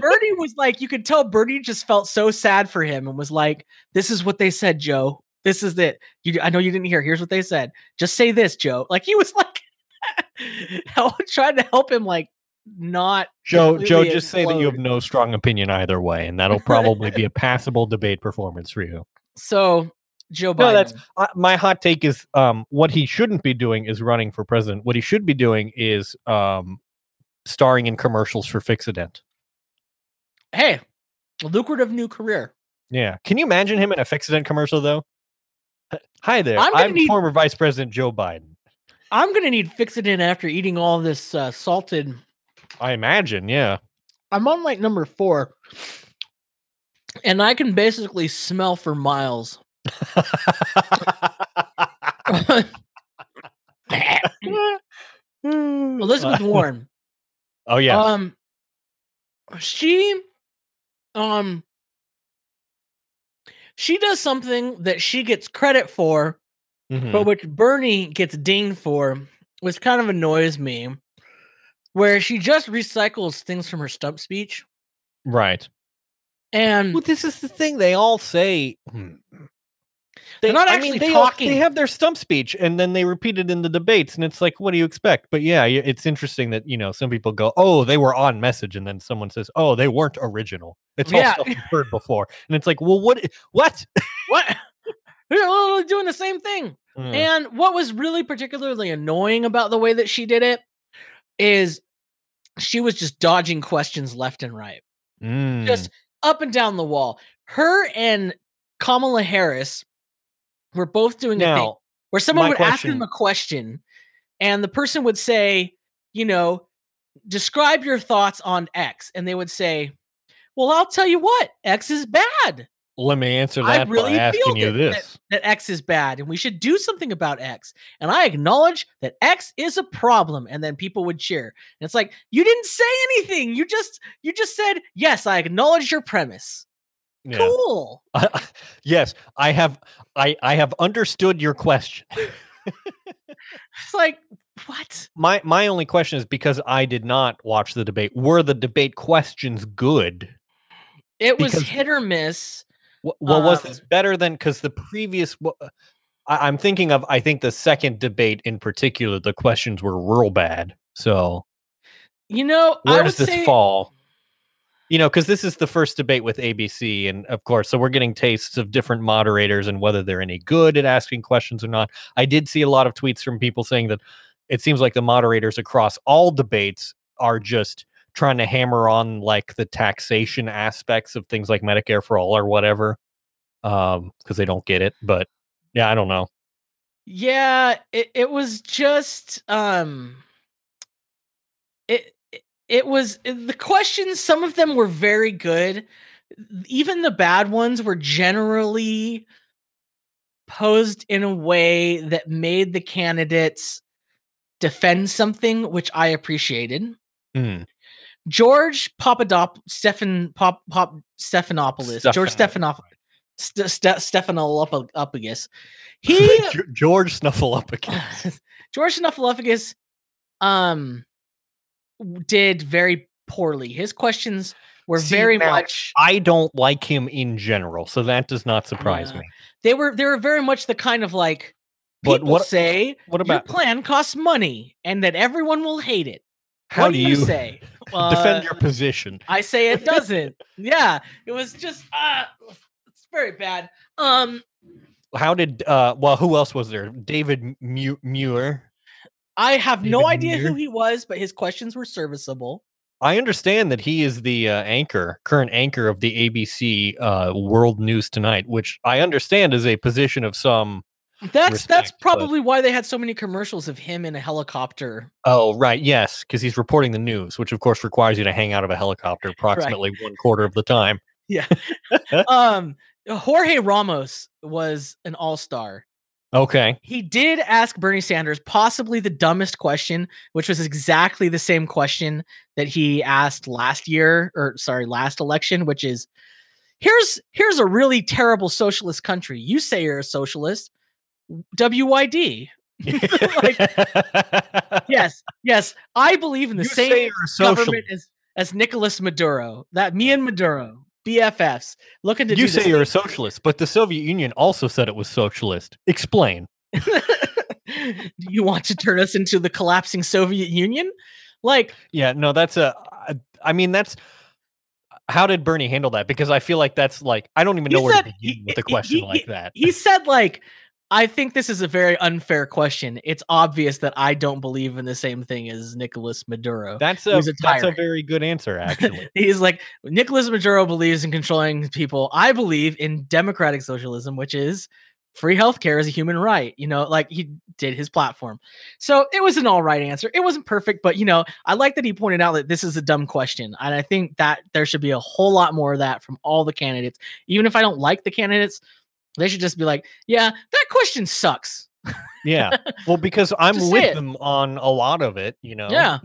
Bernie was like, you could tell Bernie just felt so sad for him and was like, this is what they said, Joe. This is it. You, I know you didn't hear. Here's what they said. Just say this, Joe. Like he was like, *laughs* trying to help him, like not. Joe, Joe, just say that you have no strong opinion either way, and that'll probably be a passable debate performance for you. So Joe Biden. No, that's- uh, my hot take is um, what he shouldn't be doing is running for president. What he should be doing is um, starring in commercials for Fixodent. hey, a lucrative new career. Yeah. Can you imagine him in a Fixodent commercial though? Hi there. I'm I'm, need- former Vice President Joe Biden. I'm gonna need Fixodent after eating all this uh, salted. I imagine, yeah. I'm on like number four, and I can basically smell for miles. *laughs* *laughs* Elizabeth Warren. Oh yeah. Um, she, um, she does something that she gets credit for, Mhm. but which Bernie gets dinged for, which kind of annoys me. Where she just recycles things from her stump speech, right. and Well, this is the thing. They all say. Hmm. They're not actually they talking. they have their stump speech, and then they repeat it in the debates, and it's like, what do you expect? But yeah, it's interesting that you know some people go, "Oh, they were on message," and then someone says, "Oh, they weren't original." It's all Yeah. stuff you've heard *laughs* before, and it's like, well, what? What? what? *laughs* They're literally doing the same thing. Mm, And what was really particularly annoying about the way that she did it is she was just dodging questions left and right, mm, just up and down the wall. Her and Kamala Harris were both doing a thing where someone would ask them a question and the person would say, you know, describe your thoughts on X. And they would say, well, I'll tell you what, X is bad. Let me answer that I really by asking feel you that- this. that X is bad and we should do something about X. And I acknowledge that X is a problem. And then people would cheer. And it's like, you didn't say anything. You just you just said, yes, I acknowledge your premise. Yeah. Cool. *laughs* yes, I have. I I have understood your question. *laughs* It's like, what? my my only question is because I did not watch the debate. Were the debate questions good? It was Because- hit or miss. Well, was Um, this better than because the previous? I, I'm thinking of. I think the second debate in particular, the questions were real bad. So You know, I where would does this say, fall? You know, because this is the first debate with ABC, and of course, so we're getting tastes of different moderators and whether they're any good at asking questions or not. I did see a lot of tweets from people saying that it seems like the moderators across all debates are just trying to hammer on like the taxation aspects of things like Medicare for all or whatever, um, because they don't get it. But yeah, I don't know. Yeah, it, it was just um it- was the questions some of them were very good. Even the bad ones were generally posed in a way that made the candidates defend something which I appreciated. Hmm. George Papadop Stephan Pop Pop Stephanopoulos George Stephanopoulos. St- St- Stephanopoulos he *laughs* George Snuffleupagus. *laughs* George Snuffleupagus um did very poorly. His questions were See, very now, much I don't like him in general, so that does not surprise Yeah. me. they were they were very much the kind of like But people what- say What about your plan costs money and that everyone will hate it. how what do do you say? *laughs* defend Uh, your position? I say it doesn't. yeah, it was just uh it's very bad. Um How did uh well who else was there? David Mu- Muir. I have no idea who he was, but his questions were serviceable. I understand that he is the uh, anchor, current anchor of the ABC uh, World News Tonight, which I understand is a position of some. That's that's Respect, but- probably why they had so many commercials of him in a helicopter. Oh, right, yes, because he's reporting the news, which of course requires you to hang out of a helicopter approximately one quarter of the time. Yeah. *laughs* um Jorge Ramos was an all-star. Okay, He did ask Bernie Sanders possibly the dumbest question, which was exactly the same question that he asked last year or sorry, last election, which is here's here's a really terrible socialist country. You say you're a socialist. WYD. *laughs* *laughs* Yes, yes. I believe in the you same say you're a socialist. government as as Nicolas Maduro. That me and Maduro, BFFs, looking to You say you're a socialist, but the Soviet Union also said it was socialist. Explain. *laughs* Do you want to turn us into the collapsing Soviet Union? Like, Yeah, no, that's a. I- mean, that's. How did Bernie handle that? Because I feel like that's like I don't even know where said- to begin with a question he- like that. he said, like, I think this is a very unfair question. It's obvious that I don't believe in the same thing as Nicolas Maduro. That's a, a that's a very good answer, *laughs* actually. He's like, Nicolas Maduro believes in controlling people. I believe in democratic socialism, which is free healthcare is a human right. You know, like he did his platform. So it was an all right answer. It wasn't perfect, but you know, I like that he pointed out that this is a dumb question. And I think that there should be a whole lot more of that from all the candidates. Even if I don't like the candidates, they should just be like, yeah, that question sucks. Yeah. Well, because *laughs* I'm Just with them on a lot of it, you know. Yeah.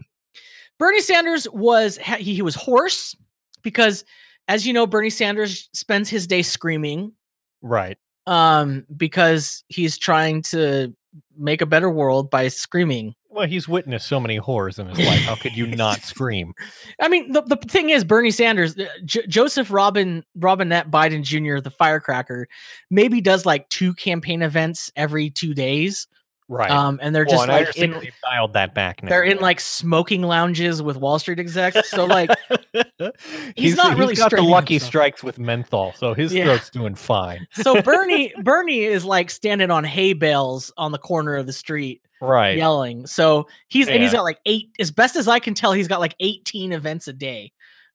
Bernie Sanders was he, he was hoarse because as you know Bernie Sanders spends his day screaming Right. um because he's trying to make a better world by screaming. Well, he's witnessed so many horrors in his life. How could you not *laughs* scream? I mean the, the thing is Bernie Sanders uh, J- Joseph Robin Robinette Biden Jr. the firecracker maybe does like two campaign events every 2 days Right. um and they're well, just and like in they've dialed that back now. they're in like smoking lounges with Wall Street execs so like *laughs* he's, not really he's got the lucky himself. strikes with menthol, so his Yeah. throat's doing fine. *laughs* so Bernie *laughs* Bernie is like standing on hay bales on the corner of the street Right. yelling. So he's and he's got like eight as best as I can tell he's got like 18 events a day.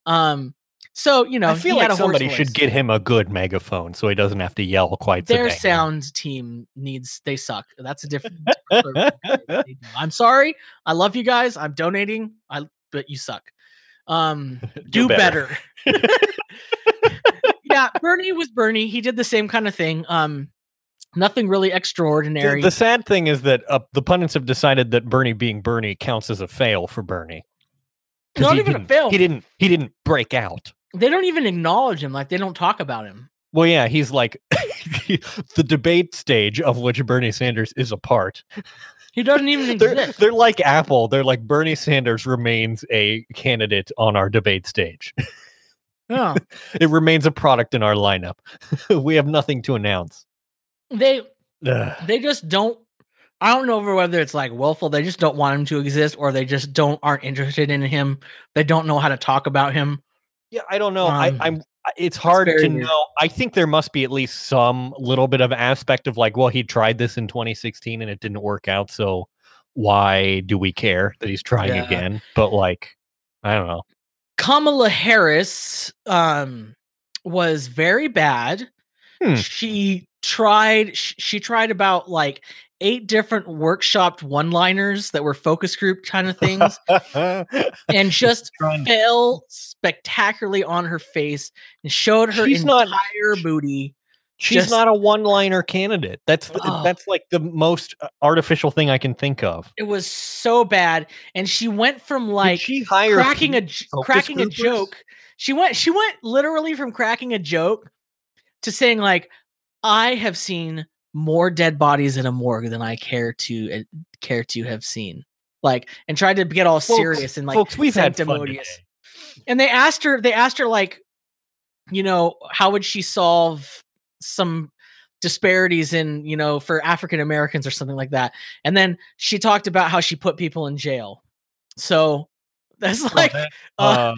Um so you know I feel like somebody voice. should get him a good megaphone so he doesn't have to yell quite so their dang sound team needs they suck. That's a different different story. They do. *laughs* I'm sorry. I love you guys. I'm donating. I but you suck. Um *laughs* do better. *laughs* yeah, Bernie was Bernie. He did the same kind of thing. Um nothing really The, extraordinary. the sad thing is that uh, the pundits have decided that Bernie being Bernie counts as a fail for Bernie. Not even a fail. He didn't. He didn't break out. they don't even acknowledge him like they don't talk about him. Well, yeah, he's like *laughs* the debate stage of which Bernie Sanders is a part. He doesn't even *laughs* They're, exist. they're like Apple. They're like Bernie Sanders remains a candidate on our debate stage. Yeah. *laughs* it remains a product in our lineup. we have nothing to announce. They Ugh. they just don't I don't know whether it's like willful, they just don't want him to exist, or they just don't aren't interested in him. They don't know how to talk about him. Yeah, I don't know. Um, I, I'm. It's hard to weird. know. I think there must be at least some little bit of aspect of like, well, he tried this in 2016 and it didn't work out, so why do we care that he's trying Yeah. again? But like, I don't know. Kamala Harris um was very bad. Hmm. She tried she tried about like eight different workshopped one-liners that were focus group kind of things *laughs* and just fell spectacularly on her face and showed her She's not- entire booty. She's just- not a one-liner candidate. That's the, Oh. that's like the most uh, artificial thing I can think of. It was so bad, and she went from Did like she cracking a pe- j- focus cracking a joke. She went she went literally from cracking a joke to saying like, "I have seen more dead bodies in a morgue than I care to uh, care to have seen." Like, and tried to get all Folks- serious and like folks, we've sanctimonious. and they asked her they asked her like you know how would she solve some disparities in you know for african americans or something like that and then she talked about how she put people in jail so that's like that- *laughs* uh,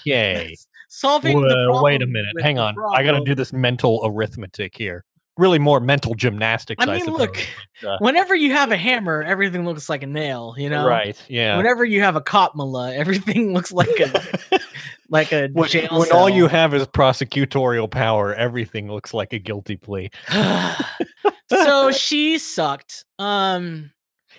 Okay. *laughs* solving the Whoa, wait a minute. Hang on. I got to do this mental arithmetic here. Really more mental gymnastics. I I, mean, suppose. *laughs* look, uh, whenever you have a hammer everything looks like a nail you know right. Yeah. whenever you have a copmala *laughs* everything looks like a *laughs* like a when jail when all you have is prosecutorial power, everything looks like a guilty plea. *sighs* so she sucked. Um,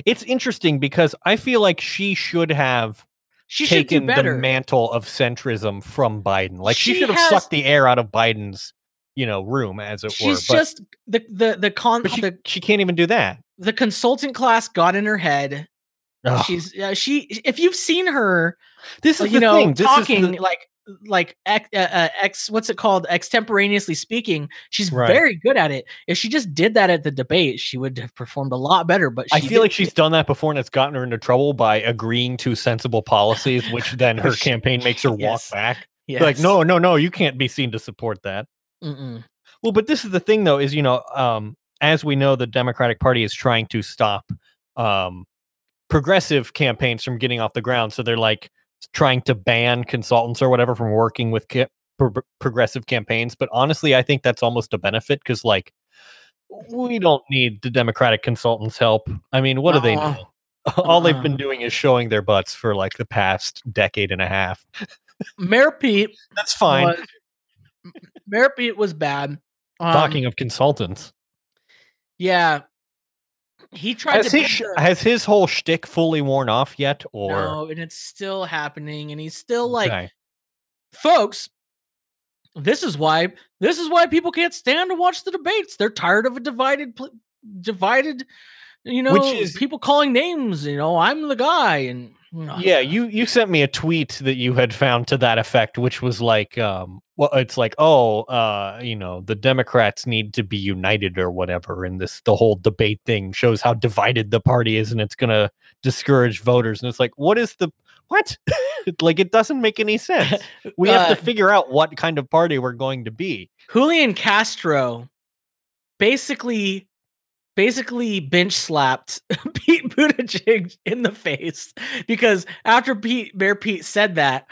It's interesting because I feel like she should have she should taken the mantle of centrism from Biden. Like she, She should have has- sucked the air out of Biden's, you know, room, as it were. She's just the the the con she, the, she can't even do that. the consultant class got in her head. She's uh, she if you've seen her, this is you the know, thing. This talking is the, like like ex, uh, uh, ex what's it called extemporaneously speaking. She's Right. very good at it. If she just did that at the debate, she would have performed a lot better. But I feel like she's done that before and it's gotten her into trouble by agreeing to sensible policies, which then *laughs* her She- campaign makes her walk back. yes. Like, no, no, no, you can't be seen to support that. Mm-mm. Well, but this is the thing, though, is you know, um, as we know, the Democratic Party is trying to stop um, progressive campaigns from getting off the ground. So they're like trying to ban consultants or whatever from working with ca- pro- progressive campaigns. But honestly, I think that's almost a benefit because, like, we don't need the Democratic consultants' help. I mean, what do they Uh-uh. know? *laughs* All they've Uh-uh. been doing is showing their butts for like the past decade and a half. Mayor Pete *laughs* That's fine. was Pete was bad. Um, Talking of consultants, yeah, he tried has to his has his whole shtick fully worn off yet? Or no, and it's still happening, and he's still like, Okay. folks. This is why this is why people can't stand to watch the debates. They're tired of a divided divided. You know, Which is- people calling names. You know, I'm the guy, and Yeah, you you sent me a tweet that you had found to that effect, which was like, um, well, it's like, oh, uh, you know, the Democrats need to be united or whatever, and this the whole debate thing shows how divided the party is, and it's gonna discourage voters. And it's like, what is the what? *laughs* like, it doesn't make any sense. *laughs* We have Uh, to figure out what kind of party we're going to be. Julian Castro basically basically bench slapped *laughs* Pete Buttigieg in the face because after Pete Bear Pete said that,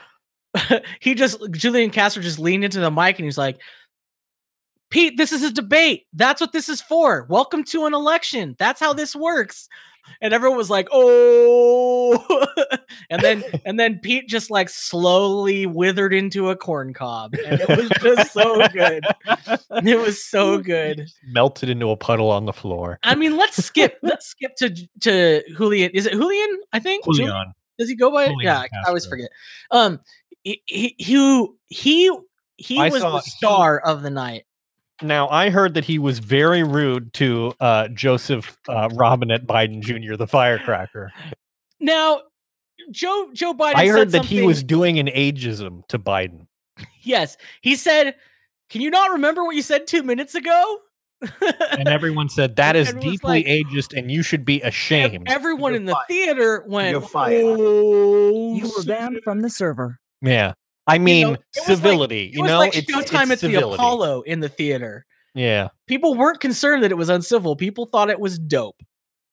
*laughs* he just Julian Castro just leaned into the mic and he's like, Pete, this is a debate. That's what this is for. Welcome to an election. That's how this works. And everyone was like, "Oh!" *laughs* and then *laughs* and then Pete just like slowly withered into a corn cob, and it was just so good. *laughs* It was so good. Melted into a puddle on the floor. I mean, let's skip. Let's skip to to Julian. Is it Julian? I think. Ju- Julian. Does he go by? Julian yeah, I always forget. Um, he he he he, he was saw- the star of the night. Now, I heard that he was very rude to uh, Joseph uh, Robinette Biden Jr., the firecracker. Now, Joe Joe Biden. I said heard that he was doing an ageism to Biden. Yes, he said. Can you not remember what you said two minutes ago? And everyone said *laughs* that is deeply like- ageist and you should be ashamed. Everyone You're in the fired. theater went. "Oh, You were banned from the server. yeah. I mean, was like- civility. It you was know, like it's, showtime it's at the. Apollo in the theater. Yeah. People weren't concerned that it was uncivil. People thought it was dope.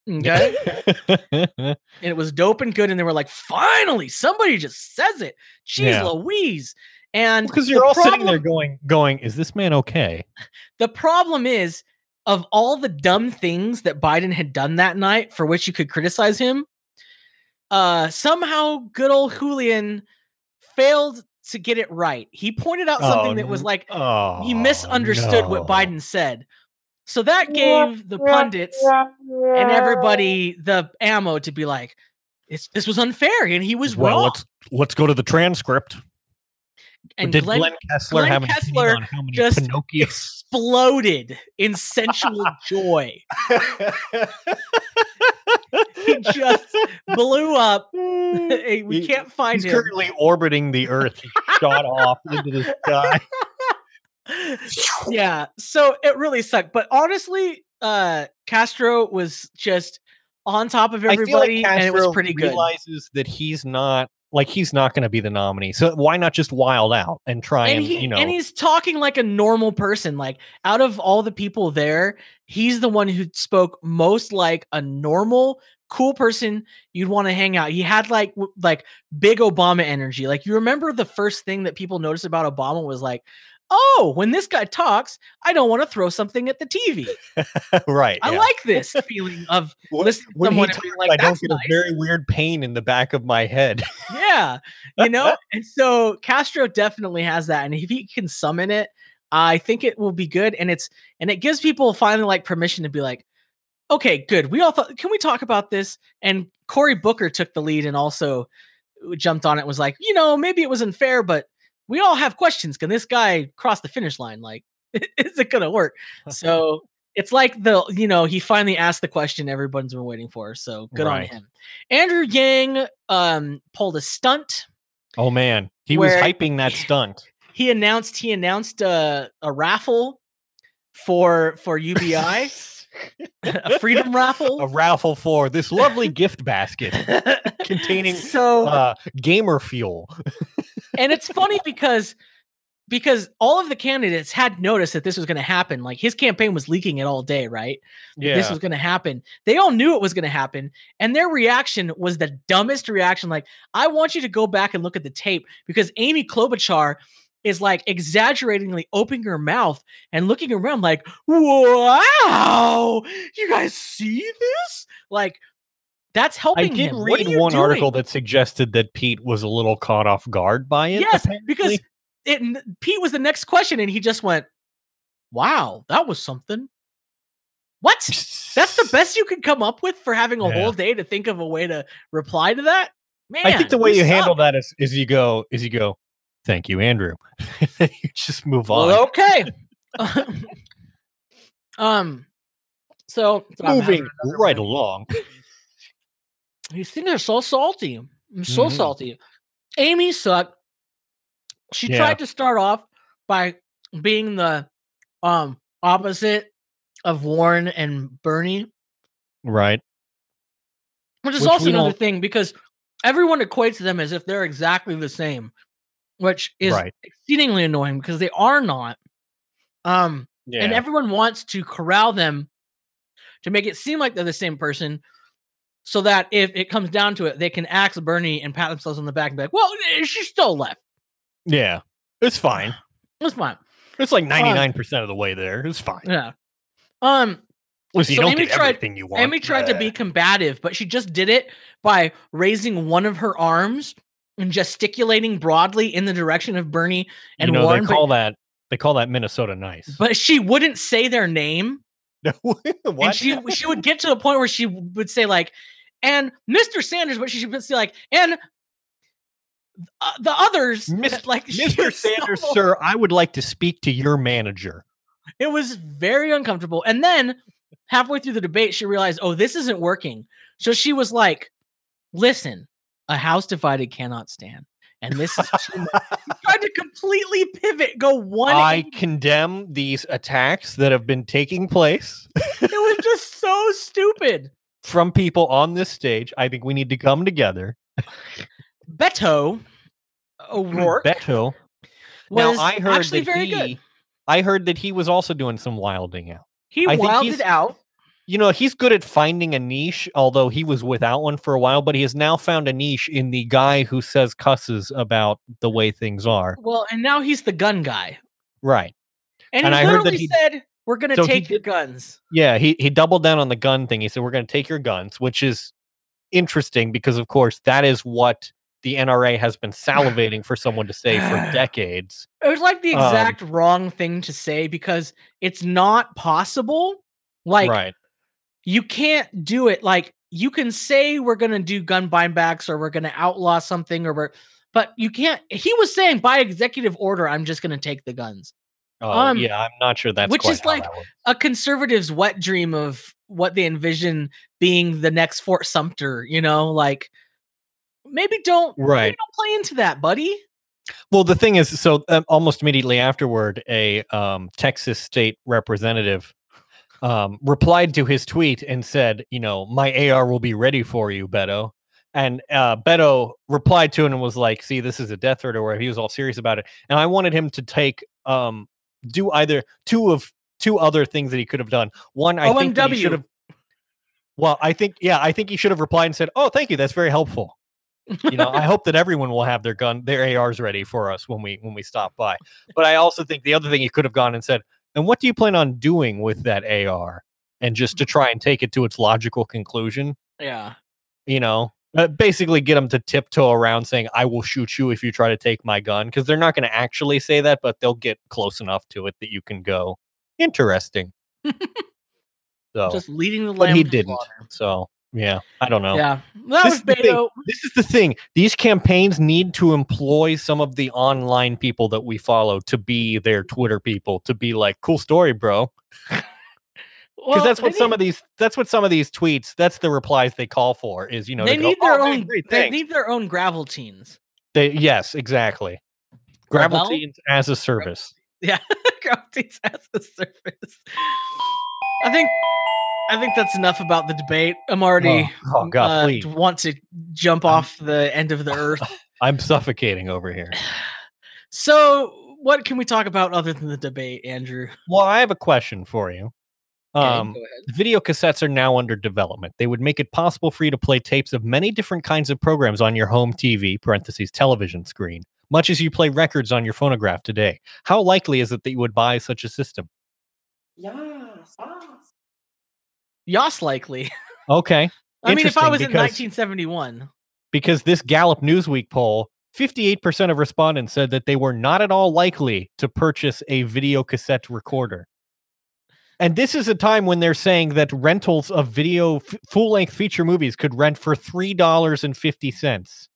Okay. *laughs* and it was dope and good. And they were like, finally, somebody just says it. Jeez Yeah. Louise. And Because the you're all sitting there going, going, is this man okay? *laughs* The problem is, of all the dumb things that Biden had done that night for which you could criticize him, uh, somehow good old Julian failed to get it right. He pointed out oh, something Oh, that was like Oh, he misunderstood what. Biden said. So that gave the pundits and everybody the ammo to be like, it's, this was unfair and he was Well, wrong. let's let's go to the transcript. And Did Glenn, Glenn, Kessler Glenn have Kessler on how many just Pinocchio exploded in sensual *laughs* joy. *laughs* He just blew up. *laughs* we He- can't find He's him. currently orbiting the Earth. He shot off into the sky. yeah, so it really sucked. But honestly, uh Castro was just on top of everybody, like and it was Castro pretty good. realizes that he's not like he's not going to be the nominee. So why not just wild out and try and, and he you know and he's talking like a normal person. Like out of all the people there, he's the one who spoke most like a normal, cool person you'd want to hang out. He had like w- like big Obama energy. Like you remember the first thing that people noticed about Obama was like, oh, when this guy talks, I don't want to throw something at the TV. *laughs* right. I yeah. like this feeling of When- listening to someone and talks, being like, I don't "That's get nice." a very weird pain in the back of my head. yeah you know *laughs* and so castro definitely has that and if he can summon it i think it will be good and it's and it gives people finally like permission to be like okay good we all thought can we talk about this and cory booker took the lead and also uh, jumped on it was like you know maybe it was unfair but we all have questions can this guy cross the finish line? Like *laughs* is it gonna work? *laughs* So it's like the you know he finally asked the question everyone's been waiting for so good on him. Andrew yang um pulled a stunt Oh man, he was hyping that *laughs* stunt. he announced he announced a, a raffle for for ubi a freedom raffle. A raffle for this lovely gift basket containing so uh, gamer fuel. And it's funny because because all of the candidates had noticed that this was going to happen like his campaign was leaking it all day right Yeah. this was going to happen. They all knew it was going to happen. And their reaction was the dumbest reaction. Like, I want you to go back and look at the tape because Amy Klobuchar is like exaggeratingly opening her mouth and looking around like, wow, you guys see this? Like, that's I helping did him. Read one doing? article that suggested that Pete was a little caught off guard by it. yes, because it Pete was the next question and he just went, wow, that was something. What? That's the best you could come up with for having a Yeah. whole day to think of a way to reply to that. Man, I think the way you handle that is is you go is you go, thank you, Andrew. *laughs* you just move on. Well, okay. *laughs* *laughs* um, So so Moving right along. These things are so salty. I'm so Mhm. salty. Amy sucked. She Yeah. tried to start off by being the um opposite of Warren and Bernie, Right. which is Which also another don't- thing because everyone equates them as if they're exactly the same, which is Right. exceedingly annoying because they are not. Um, Yeah. and everyone wants to corral them to make it seem like they're the same person so that if it comes down to it they can axe bernie and pat themselves on the back and be like well eh, she's still left yeah. It's fine. *sighs* it's fine It's like 99% of the way there. It's fine. yeah um Listen, you So don't Amy tried- you want. amy tried to be combative but she just did it by raising one of her arms and gesticulating broadly in the direction of bernie and you know, warren they but, call that they call that Minnesota nice. but she wouldn't say their name *laughs* what? And she she would get to the point where she would say like, and Mr. Sanders, but she would say like, and uh, the others, *laughs* Mis- like Mr. *laughs* so- Sanders, sir, I would like to speak to your manager. It was very uncomfortable. And then halfway through the debate, she realized, oh, this isn't working. So she was like, listen, a house divided cannot stand. And this is too much. *laughs* She tried to completely pivot, go one. I condemn these attacks that have been taking place it was just so stupid. from people on this stage. I think we need to come together. Beto O'Rourke Beto. was now I heard actually that very he, good. I heard that he was also doing some wilding out. He I wilded he's- out. You know, he's good at finding a niche, although he was without one for a while, but he has now found a niche in the guy who says cusses about the way things are. Well, and now he's the gun guy. Right. And, And he I heard that he- said, We're gonna So take your guns. Yeah, he he doubled down on the gun thing. He said we're going to take your guns, which is interesting because of course that is what the NRA has been salivating for someone to say for *sighs* decades. It was like the Um, exact wrong thing to say because it's not possible. Like right. You can't do it. Like you can say we're gonna do gun buybacks or we're gonna outlaw something or we're but you can't he was saying by executive order, I'm just gonna take the guns. Oh, um, yeah, I'm not sure that's which is like-. A conservative's wet dream of what they envision being the next Fort Sumter, you know, like maybe don't maybe Right. don't play into that, buddy. Well, the thing is, so um, almost immediately afterward, a um, Texas state representative um, replied to his tweet and said, "You know, my AR will be ready for you, Beto." And uh, Beto replied to him and was like, "See, this is a death threat," or whatever. He was all serious about it, and I wanted him to take um, do either two of two other things that he could have done. One, I think he should have. Well, I think yeah, I think he should have replied and said, "Oh, thank you, that's very helpful." you know i hope that everyone will have their gun their ars ready for us when we when we stop by but i also think the other thing he could have gone and said and what do you plan on doing with that ar and just to try and take it to its logical conclusion Yeah. you know uh, basically get them to tiptoe around saying i will shoot you if you try to take my gun because they're not going to actually say that but they'll get close enough to it that you can go interesting *laughs* so Just leading the lamb. but he didn't slaughter. so yeah i don't know Yeah. That This was is the thing. Beto. this is the thing. These campaigns need to employ some of the online people that we follow to be their Twitter people, to be like, cool story, bro. *laughs* Because Well, that's what some need- of these that's what some of these tweets, that's the replies they call for, is you know, they go, need "Oh, their man, own. great, They need their own gravel teens. They- yes, exactly. Gravel Gravel? teens as a service. *laughs* Yeah, *laughs* gravel teens as a service. I think. I think that's enough about the debate. I'm already Oh, oh, God, uh, please. want to jump off the end of the earth. *laughs* I'm suffocating over here. So, what can we talk about other than the debate, Andrew? Well, I have a question for you. Okay, Um, go video cassettes are now under development. They would make it possible for you to play tapes of many different kinds of programs on your home TV (parentheses television screen), much as you play records on your phonograph today. How likely is it that you would buy such a system? Yas likely. Okay, *laughs* I mean, if I Interesting, was in 1971, because this Gallup Newsweek poll, 58% of respondents said that they were not at all likely to purchase a video cassette recorder. And this is a time when they're saying that rentals of video f- full-length feature movies could rent for $3.50.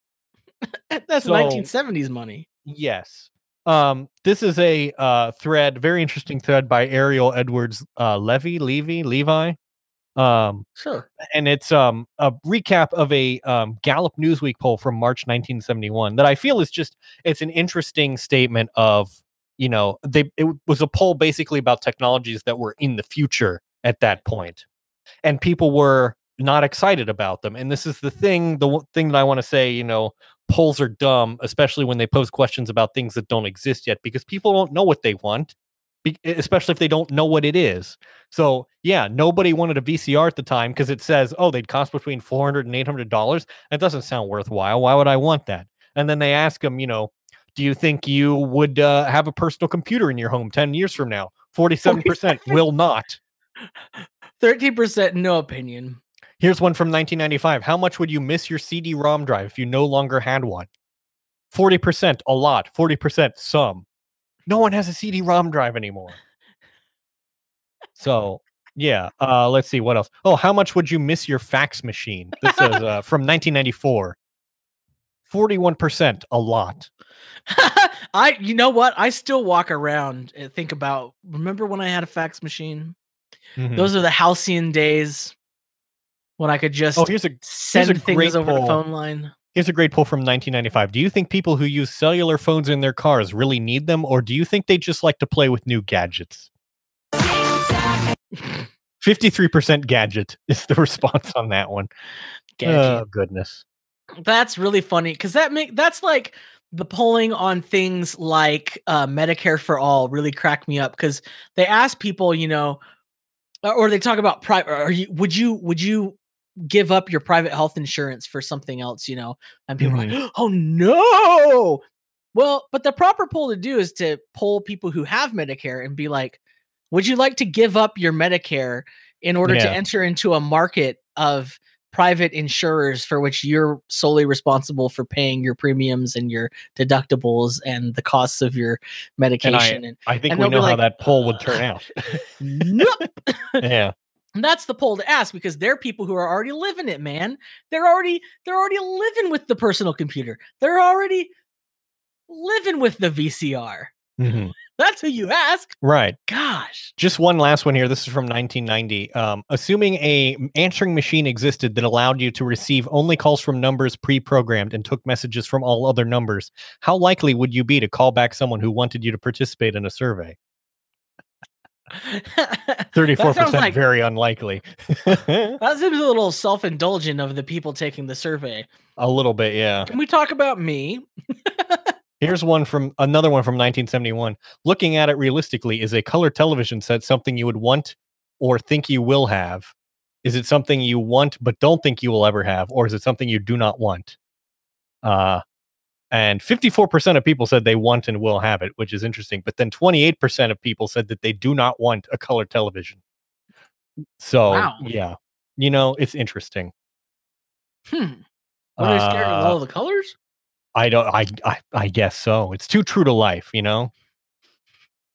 *laughs* that's So- 1970s money. Yes. Um, this is a uh, thread, very interesting thread by Ariel Edwards uh, Levy, Levy, Levi. Um, Sure. and it's um a recap of a um, Gallup Newsweek poll from March 1971 that I feel is just it's an interesting statement of you know they it was a poll basically about technologies that were in the future at that point, and people were not excited about them. And this is the thing, the one thing that I want to say, you know, polls are dumb, especially when they pose questions about things that don't exist yet, because people don't know what they want, especially if they don't know what it is. So yeah, nobody wanted a VCR at the time because it says, oh, they'd cost between four hundred and eight hundred dollars. That doesn't sound worthwhile. Why would I want that? And then they ask them, you know, do you think you would uh, have a personal computer in your home ten years from now? *laughs* Forty-seven percent will not. *laughs* Thirteen percent, no opinion. Here's one from 1995. How much would you miss your CD-ROM drive if you no longer had one? 40%, a lot. 40%, some. No one has a CD-ROM drive anymore. So, yeah. Uh, let's see what else. Oh, how much would you miss your fax machine? This is uh, *laughs* from 1994. 41%, a lot. *laughs* I, you know what? I still walk around and think about. Remember when I had a fax machine? Mhm. Those are the halcyon days when I could just Oh, here's a send great things over the phone line. here's a great poll from 1995. Do you think people who use cellular phones in their cars really need them, or do you think they just like to play with new gadgets? *laughs* 53% gadget is the *laughs* response on that one. Gadget. Oh, goodness. That's really funny because that make that's like the polling on things like uh, Medicare for all really cracked me up because they ask people, you know, or- or they talk about private. Are you would you would you give up your private health insurance for something else? You know, and people are like, mm-hmm. *gasps* oh no. Well, but the proper poll to do is to poll people who have Medicare and be like, would you like to give up your Medicare in order to enter into a market of private insurers for which you're solely responsible for paying your premiums and your deductibles and the costs of your medication and, I think And we know how like, that poll would turn uh, out. nope. *laughs* yeah. And that's the poll to ask because they're people who are already living it, man. They're already they're already living with the personal computer. They're already living with the VCR. Mhm. *laughs* That's who you ask. Right. Gosh. Just one last one here. This is from 1990. Um, assuming a answering machine existed that allowed you to receive only calls from numbers pre-programmed and took messages from all other numbers, how likely would you be to call back someone who wanted you to participate in a survey? *laughs* 34% like- very unlikely. *laughs* That seems a little self-indulgent of the people taking the survey. a little bit, yeah. Can we talk about me? *laughs* Here's one from another one from 1971. Looking at it realistically, is a color television set something you would want or think you will have? Is it something you want but don't think you will ever have, or is it something you do not want? Uh, and 54% of people said they want and will have it, which is interesting. But then 28% of people said that they do not want a color television. So, Wow. yeah, you know, it's interesting. Hmm. Are they scared of Uh, all the colors? I don't, I, I, I guess so. It's too true to life, you know?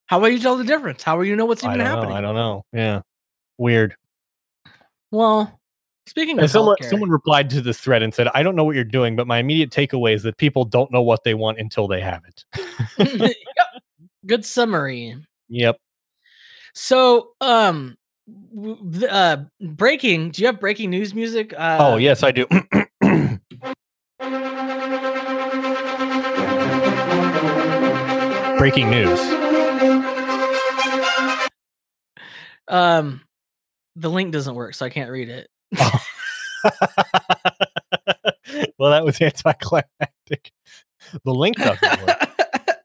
How will you tell the difference? How will you know what's even don't happening? know. I don't know. Yeah. Weird. Well, speaking And of someone healthcare- someone replied to this thread and said, "I don't know what you're doing, but my immediate takeaway is that people don't know what they want until they have it." *laughs* Yep. Good summary. yep. So, um, uh, breaking. Do you have breaking news music? Uh, oh yes, I do. *clears throat* Breaking news. Um, the link doesn't work, so I can't read it. *laughs* well, that was anticlimactic. The link doesn't work. *laughs*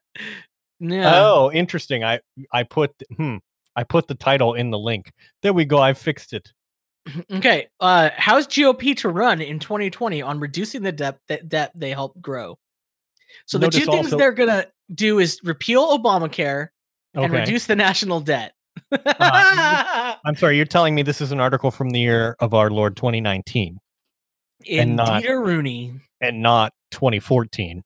yeah. Oh, interesting. I I put hmm. I put the title in the link. There we go. I fixed it. *clears throat* Okay. Uh, how's GOP to run in 2020 on reducing the debt that debt they helped grow? So the Notice two things also- they're gonna do is repeal Obamacare and Okay. Reduce the national debt. *laughs* I'm sorry. You're telling me this is an article from the year of our Lord 2019 and not- Indeed, Rooney. and not 2014.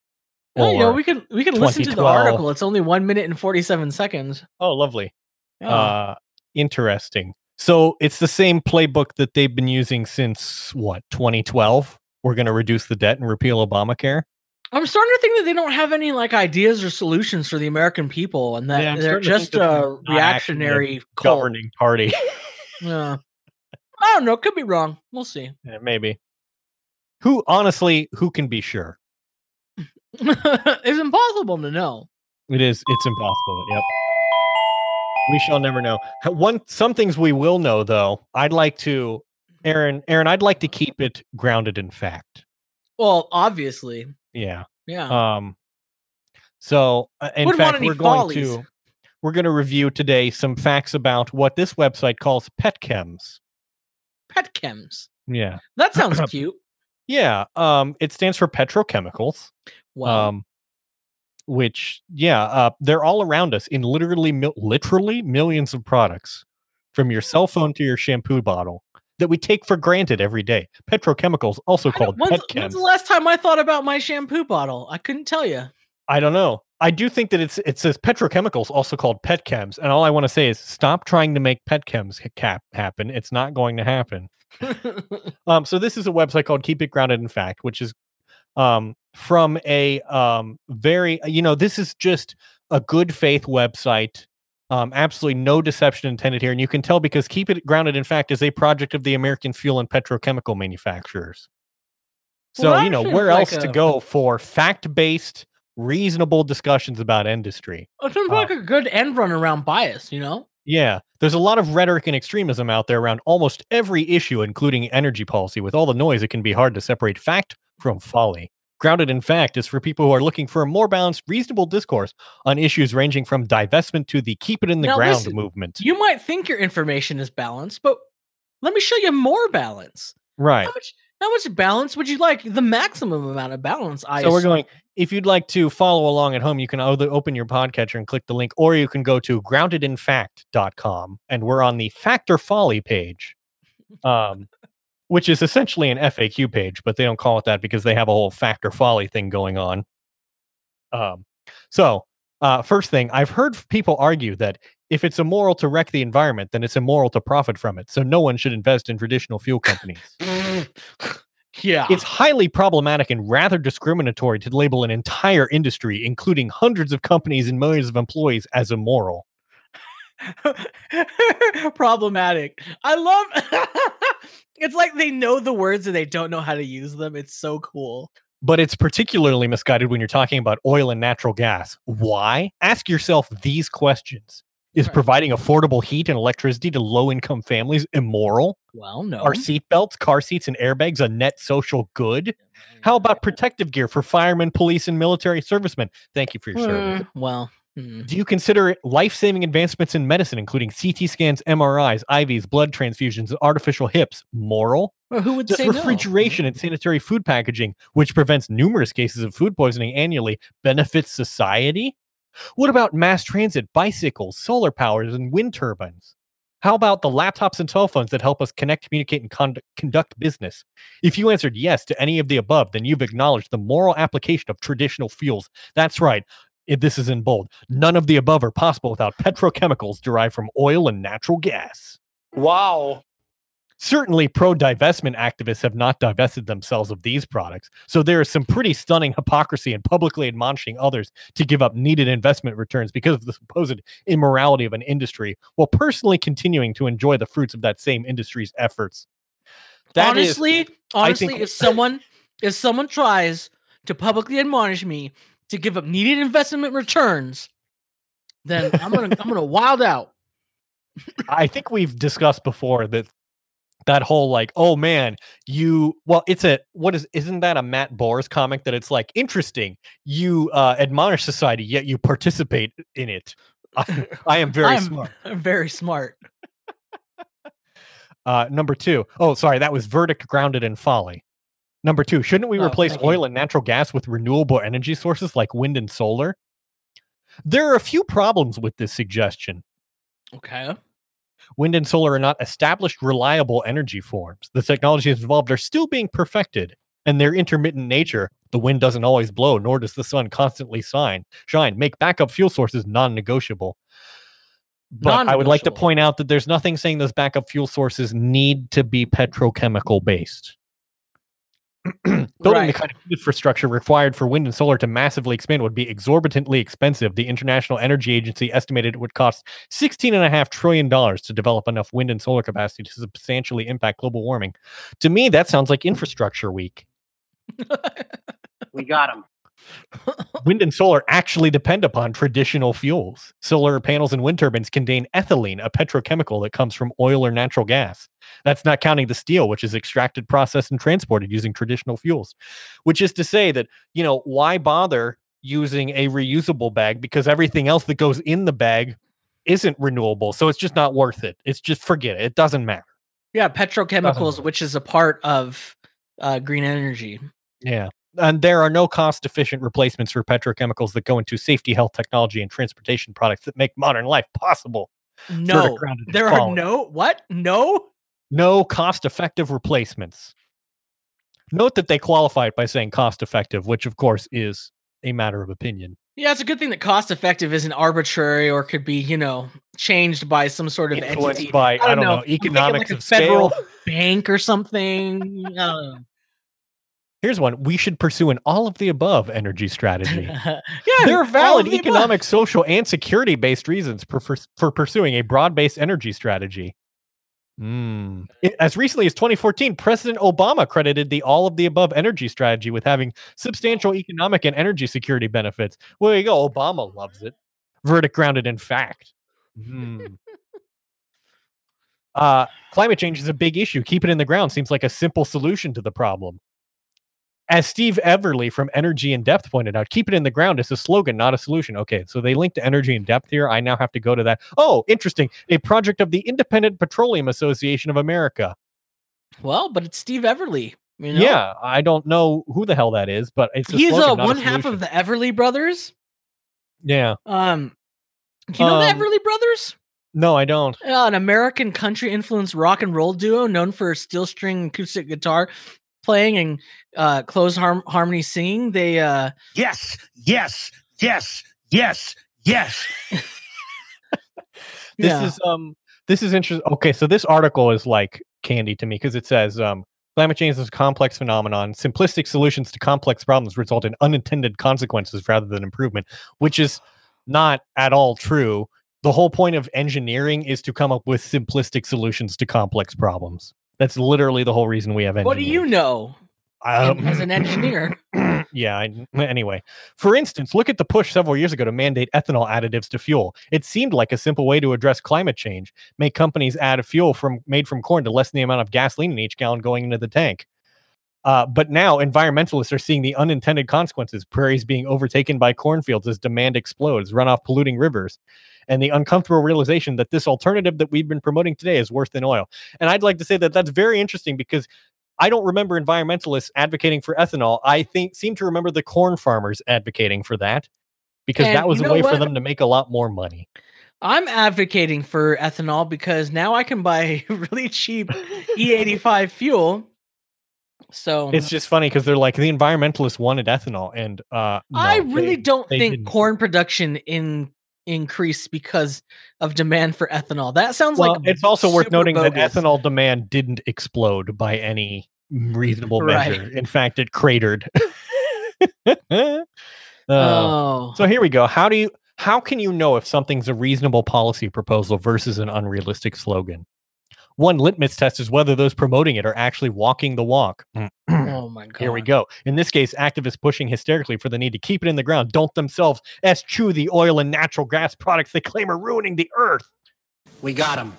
Oh, you know, we can we can listen to the article. It's only one minute and 47 seconds. oh, lovely. Yeah. Uh, interesting. So it's the same playbook that they've been using since what 2012. We're going to reduce the debt and repeal Obamacare. I'm starting to think that they don't have any like ideas or solutions for the American people, and that Yeah, they're starting to think just a not actually a reactionary. Governing party. *laughs* *laughs* Yeah. I don't know. Could be wrong. We'll see. Yeah, maybe. Who honestly, who can be sure? *laughs* it's impossible to know. It is. It's impossible. Yep. We shall never know. One, some things we will know though. I'd like to, Aaron. Aaron, I'd like to keep it grounded in fact. Well, obviously. Yeah. Yeah. Um. So, uh, in Wouldn't want fact, any we're going follies. to we're going to review today some facts about what this website calls pet chems. Pet chems. Yeah. That *clears throat* sounds cute. Yeah. Um. It stands for petrochemicals. Well, um which yeah uh they're all around us in literally mil- literally millions of products from your cell phone to your shampoo bottle that we take for granted every day petrochemicals also called when's, when's the last time I thought about my shampoo bottle? I couldn't tell you. i don't know i do think that it's it says petrochemicals also called pet chems and all i want to say is stop trying to make pet chems cap happen it's not going to happen *laughs* Um, so this is a website called Keep It Grounded in Fact, which is um, from a um, very, you know, this is just a good faith website. Um, absolutely no deception intended here, and you can tell because Keep It Grounded in Fact is a project of the American fuel and petrochemical manufacturers. So Well, you know where it's else like to a- go for fact-based, reasonable discussions about industry? it seems Uh, like a good end run around bias, you know? Yeah, there's a lot of rhetoric and extremism out there around almost every issue, including energy policy. With all the noise, it can be hard to separate fact from folly. Grounded in fact is for people who are looking for a more balanced, reasonable discourse on issues ranging from divestment to the keep it in the Now ground listen, movement. You might think your information is balanced, but let me show you more balance. right. How much how much balance would you like? The maximum amount of balance, I So we're going. If you'd like to follow along at home, you can either open your podcatcher and click the link, or you can go to groundedinfact.com and we're on the Fact or Folly page, um, which is essentially an FAQ page, but they don't call it that because they have a whole Fact or Folly thing going on. Um, so, uh, first thing, I've heard people argue that if it's immoral to wreck the environment, then it's immoral to profit from it. So no one should invest in traditional fuel companies. *laughs* yeah. It's highly problematic and rather discriminatory to label an entire industry, including hundreds of companies and millions of employees, as immoral. *laughs* problematic. I love *laughs* it's like they know the words and they don't know how to use them. It's so cool. But it's particularly misguided when you're talking about oil and natural gas. Why? Ask yourself these questions. Is Right. providing affordable heat and electricity to low income families immoral? Well, no. Are seatbelts, car seats, and airbags a net social good? How about protective gear for firemen, police, and military servicemen? Thank you for your service. Uh, well, hmm. Do you consider life saving advancements in medicine, including CT scans, MRIs, IVs, blood transfusions, artificial hips, moral? Well, who would Does say no? refrigeration and sanitary food packaging, which prevents numerous cases of food poisoning annually, benefit society? What about mass transit, bicycles, solar powers, and wind turbines? How about the laptops and cell phones that help us connect, communicate, and conduct, conduct business? If you answered yes to any of the above, then you've acknowledged the moral application of traditional fuels. That's right. If this is in bold. None of the above are possible without petrochemicals derived from oil and natural gas. Wow. Certainly, pro divestment activists have not divested themselves of these products. So there is some pretty stunning hypocrisy in publicly admonishing others to give up needed investment returns because of the supposed immorality of an industry, while personally continuing to enjoy the fruits of that same industry's efforts. That is- honestly, honestly, think- if someone if someone tries to publicly admonish me to give up needed investment returns, then I'm gonna I'm gonna wild out. *laughs* I think we've discussed before that that whole like, oh man, you well, it's a what is isn't that a Matt Bors comic that it's like interesting. You uh admonish society, yet you participate in it. I, I am very *laughs* I'm smart. *laughs* very smart. Uh number two. Oh, sorry, that was verdict grounded in folly. Number two, shouldn't we Oh, replace oil and natural gas with renewable energy sources like wind and solar? There are a few problems with this suggestion. Okay. Wind and solar are not established, reliable energy forms. The technologies involved are still being perfected, and their intermittent nature, the wind doesn't always blow, nor does the sun constantly shine, shine make backup fuel sources non negotiable. But I would like to point out that there's nothing saying those backup fuel sources need to be petrochemical based. *clears throat* Building Right. the kind of infrastructure required for wind and solar to massively expand would be exorbitantly expensive. The International Energy Agency estimated it would cost $16.5 trillion to develop enough wind and solar capacity to substantially impact global warming. To me, that sounds like infrastructure week. *laughs* We got him. Wind and solar actually depend upon traditional fuels. Solar panels and wind turbines contain ethylene, a petrochemical that comes from oil or natural gas. That's not counting the steel, which is extracted, processed, and transported using traditional fuels. Which is to say that, you know, why bother using a reusable bag because everything else that goes in the bag isn't renewable. So it's just not worth it. It's just forget it. It doesn't matter. Yeah, petrochemicals, which is a part of uh, green energy. Yeah. And there are no cost efficient replacements for petrochemicals that go into safety, health, technology, and transportation products that make modern life possible. No, there are no what? No. No cost effective replacements. Note that they qualify it by saying cost effective, which of course is a matter of opinion. Yeah, it's a good thing that cost effective isn't arbitrary or could be, you know, changed by some sort of Influenced entity. by, I don't know, I'm thinking economics like of federal scale. bank or something. I don't know. Here's one. We should pursue an all of the above energy strategy. *laughs* yeah, There are valid the above. economic, social, and security based reasons for, for, for pursuing a broad based energy strategy. Hmm. I- As recently as 2014, President Obama credited the all of the above energy strategy with having substantial economic and energy security benefits. Well, there you go. Obama loves it. Verdict grounded in fact. Hmm. *laughs* Uh, climate change is a big issue. Keep it in the ground seems like a simple solution to the problem. As Steve Everly from Energy in Depth pointed out, keep it in the ground is a slogan, not a solution. Okay, so they linked to Energy in Depth here. I now have to go to that. Oh, interesting. A project of the Independent Petroleum Association of America. Well, but it's Steve Everly. You know? Yeah, I don't know who the hell that is, but it's a he's slogan, uh, a one half of the Everly brothers. Yeah. Um, do you know the Um, Everly brothers? No, I don't. Uh, an American country influenced rock and roll duo known for steel string acoustic guitar playing and uh, close harm- harmony singing. They uh, Yes, yes, yes, yes, yes. *laughs* This yeah. is um this is interesting. Okay, so this article is like candy to me because it says um climate change is a complex phenomenon. Simplistic solutions to complex problems result in unintended consequences rather than improvement, which is not at all true. The whole point of engineering is to come up with simplistic solutions to complex problems. That's literally the whole reason we have engineers. what do you know Um, as an engineer? *clears throat* yeah. I, anyway, for instance, look at the push several years ago to mandate ethanol additives to fuel. It seemed like a simple way to address climate change. Make companies add a fuel from made from corn to lessen the amount of gasoline in each gallon going into the tank. Uh, but now environmentalists are seeing the unintended consequences: prairies being overtaken by cornfields as demand explodes, runoff polluting rivers, and the uncomfortable realization that this alternative that we've been promoting today is worse than oil. And I'd like to say that that's very interesting because I don't remember environmentalists advocating for ethanol. I think seem to remember the corn farmers advocating for that because And that was you a way for them to make a lot more money. I'm advocating for ethanol because now I can buy *laughs* really cheap E85 fuel. So It's just funny because they're like the environmentalists wanted ethanol, and uh, I really they- don't they think didn't. corn production in increased because of demand for ethanol. That sounds Well, like it's also worth noting bogus. that ethanol demand didn't explode by any reasonable Right. measure. In fact, it cratered. *laughs* Uh, Oh, So here we go. How do you how can you know if something's a reasonable policy proposal versus an unrealistic slogan? One litmus test is whether those promoting it are actually walking the walk. Mm. *clears throat* oh my god! Here we go. In this case, activists pushing hysterically for the need to keep it in the ground don't themselves eschew the oil and natural gas products they claim are ruining the earth. We got them.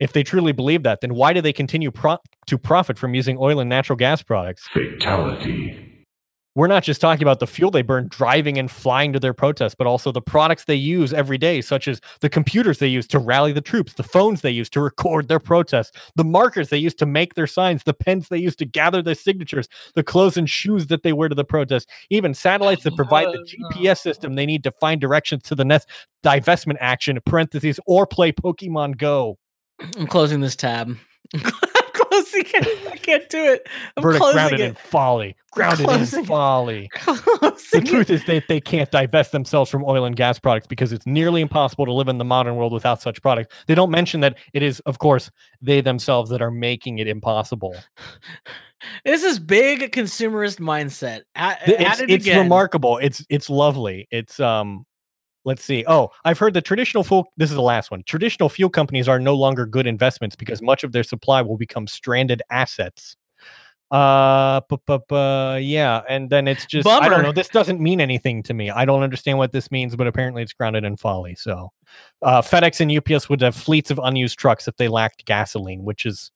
If they truly believe that, then why do they continue pro- to profit from using oil and natural gas products? Fatality. We're not just talking about the fuel they burn driving and flying to their protests, but also the products they use every day, such as the computers they use to rally the troops, the phones they use to record their protests, the markers they use to make their signs, the pens they use to gather their signatures, the clothes and shoes that they wear to the protest, even satellites that provide the GPS system they need to find directions to the next divestment action, parentheses, or play Pokemon Go. I'm closing this tab. *laughs* *laughs* I can't, I can't do it. I'm Verdict grounded it. in folly. Grounded in closing it. folly. *laughs* The truth it. is that they can't divest themselves from oil and gas products because it's nearly impossible to live in the modern world without such products. They don't mention that it is, of course, they themselves that are making it impossible. *laughs* This is big consumerist mindset. It's, it it's again. remarkable. It's it's lovely. It's um let's see. Oh, I've heard that traditional fuel this is the last one. Traditional fuel companies are no longer good investments because much of their supply will become stranded assets. Uh, pu- pu- pu- yeah, and then it's just I don't know. This doesn't mean anything to me. I don't understand what this means, but apparently it's grounded in folly. So, uh, FedEx and UPS would have fleets of unused trucks if they lacked gasoline, which is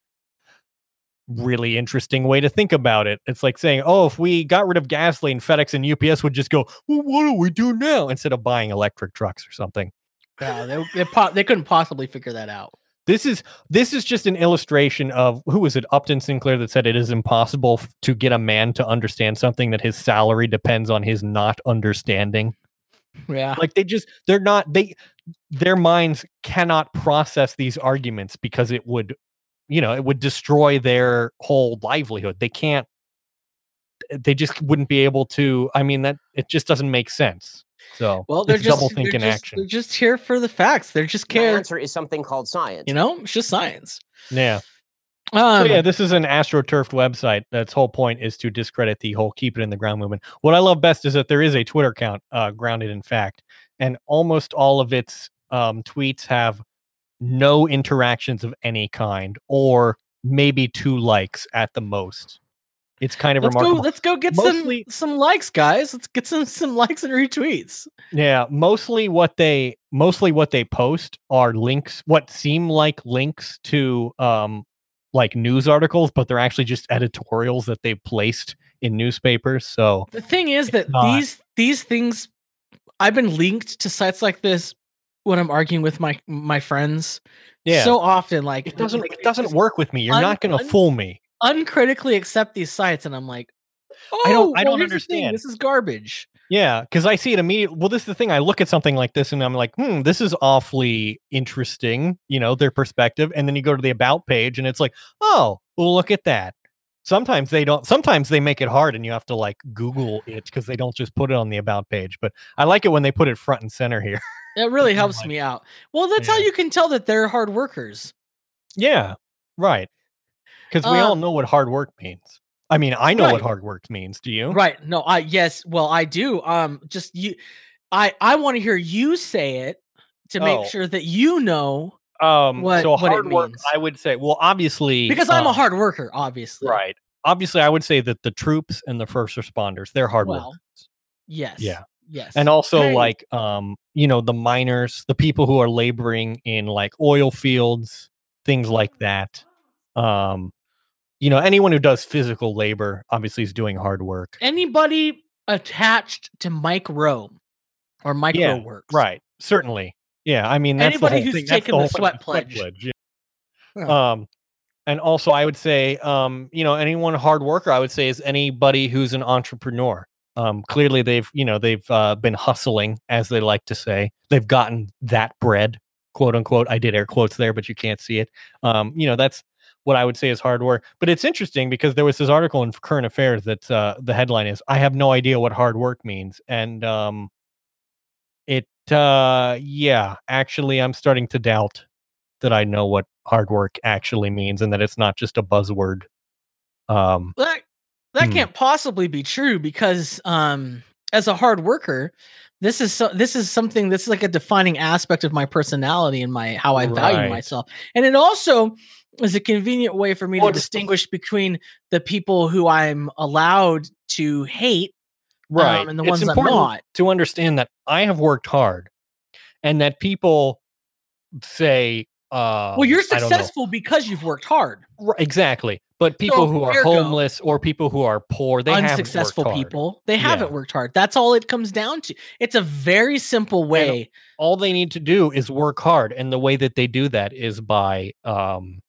really interesting way to think about it. It's like saying, "Oh, if we got rid of gasoline, FedEx and UPS would just go, well, what do we do now?" instead of buying electric trucks or something. Yeah, they, they, po- they couldn't possibly figure that out. This is this is just an illustration of who was it Upton Sinclair that said it is impossible f- to get a man to understand something that his salary depends on his not understanding. Yeah. Like they just they're not they their minds cannot process these arguments because it would you know, it would destroy their whole livelihood. They can't they just wouldn't be able to I mean that it just doesn't make sense. So Well, they're just double they're think in just- action. They're just here for the facts. They're just The care. answer is something called science. You know, it's just science. Yeah. Um, so yeah, this is an astroturfed website. That's whole point is to discredit the whole keep it in the ground movement. What I love best is that there is a Twitter account uh, grounded in fact, and almost all of its um, tweets have no interactions of any kind, or maybe two likes at the most. It's kind of let's go. remarkable. Let's go get Mostly- some some likes, guys. Let's get some some likes and retweets. Yeah, mostly what they mostly what they post are links what seem like links to um like news articles, but they're actually just editorials that they've placed in newspapers. So The thing is that not. these these things, I've been linked to sites like this when I'm arguing with my my friends. yeah, So often, like it doesn't like, it *laughs* doesn't work with me. You're un- not going to un- fool me. uncritically accept these sites, and I'm like, oh, I don't- I well, don't here's the thing, understand. This is garbage. Yeah, because I see it immediately. Well, this is the thing. I look at something like this and I'm like, hmm, this is awfully interesting, you know, their perspective. And then you go to the about page and it's like, oh, well, look at that. Sometimes they don't, sometimes they make it hard and you have to like Google it because they don't just put it on the about page. But I like it when they put it front and center here. *laughs* It really helps my- me out. Well, that's how you can tell that they're hard workers. yeah, right. Because we all Um, know what hard work means. I mean, I know what hard work means. Do you? Right. No, I yes, well, I do. Um just you I I want to hear you say it to make Oh. sure that you know Um, What- so hard work, means. I would say, well, obviously, because I'm a um, hard worker, obviously. Right. Obviously, I would say that the troops and the first responders, they're hard Well, workers. Yes. Yeah. Yes. And also like um, you know, the miners, the people who are laboring in like oil fields, things like that. Um, you know, anyone who does physical labor obviously is doing hard work. anybody attached to Mike Rowe or Micro Yeah, Works. Right. Certainly. Yeah. I mean, that's Anybody who's thing. Taken the the sweat pledge. yeah. Yeah. Um, and also I would say, um, you know, anyone hard worker, I would say is anybody who's an entrepreneur. Um, clearly they've, you know, they've uh, been hustling, as they like to say. They've gotten that bread, quote unquote. I did air quotes there, but you can't see it. Um, you know, that's what I would say is hard work. But it's interesting because there was this article in Current Affairs that uh, the headline is "I have no idea what hard work means," and um, it, uh, yeah, actually, I'm starting to doubt that I know what hard work actually means and that it's not just a buzzword. Um, that that Hmm. can't possibly be true because um as a hard worker this is so this is something that's like a defining aspect of my personality and my how i value Right. myself and it also is a convenient way for me Well, to distinguish between the people who i'm allowed to hate right. um, and the It's ones i'm important not to understand that I have worked hard and that people say, uh, well you're I don't know. successful because you've worked hard Ri- Exactly. But people So, who are homeless or people who are poor, they unsuccessful people they haven't worked hard that's all it comes down to it's a very simple way all they need to do is work hard and the way that they do that is by um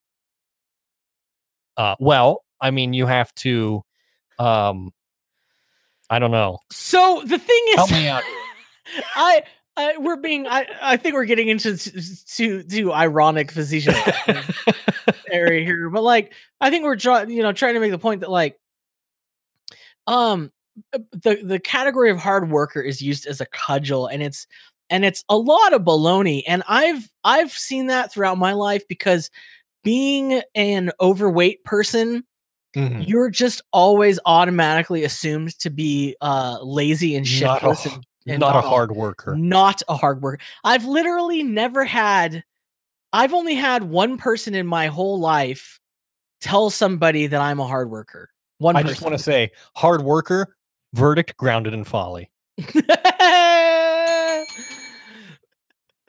uh well i mean you have to um i don't know so the thing is help me out *laughs* I, I we're being I I think we're getting into s- s- too too ironic facetious. *laughs* area here, but like I think we're trying, you know, trying to make the point that like, um, uh, the the category of hard worker is used as a cudgel, and it's and it's a lot of baloney. And I've I've seen that throughout my life because being an overweight person, Mhm. you're just always automatically assumed to be uh lazy and Not a and, and Not a hard worker. not a hard worker. I've literally never had I've only had one person in my whole life tell somebody that I'm a hard worker. One I person. just want to say, hard worker, verdict grounded in folly. *laughs*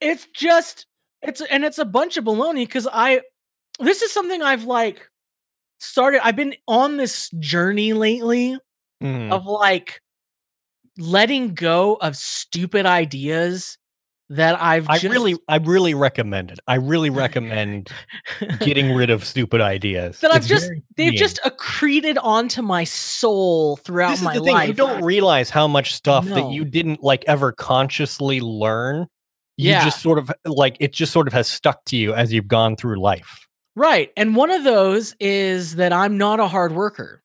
it's just it's and it's a bunch of baloney because I this is something I've like started I've been on this journey lately Mhm. of like letting go of stupid ideas that I've I just really, I really recommend it. I really *laughs* recommend getting rid of stupid ideas. that I've just they've freeing. just accreted onto my soul throughout this is my the thing. life. You don't realize how much stuff that you didn't like ever consciously learn. You Yeah. just sort of like it just sort of has stuck to you as you've gone through life. Right. And one of those is that I'm not a hard worker.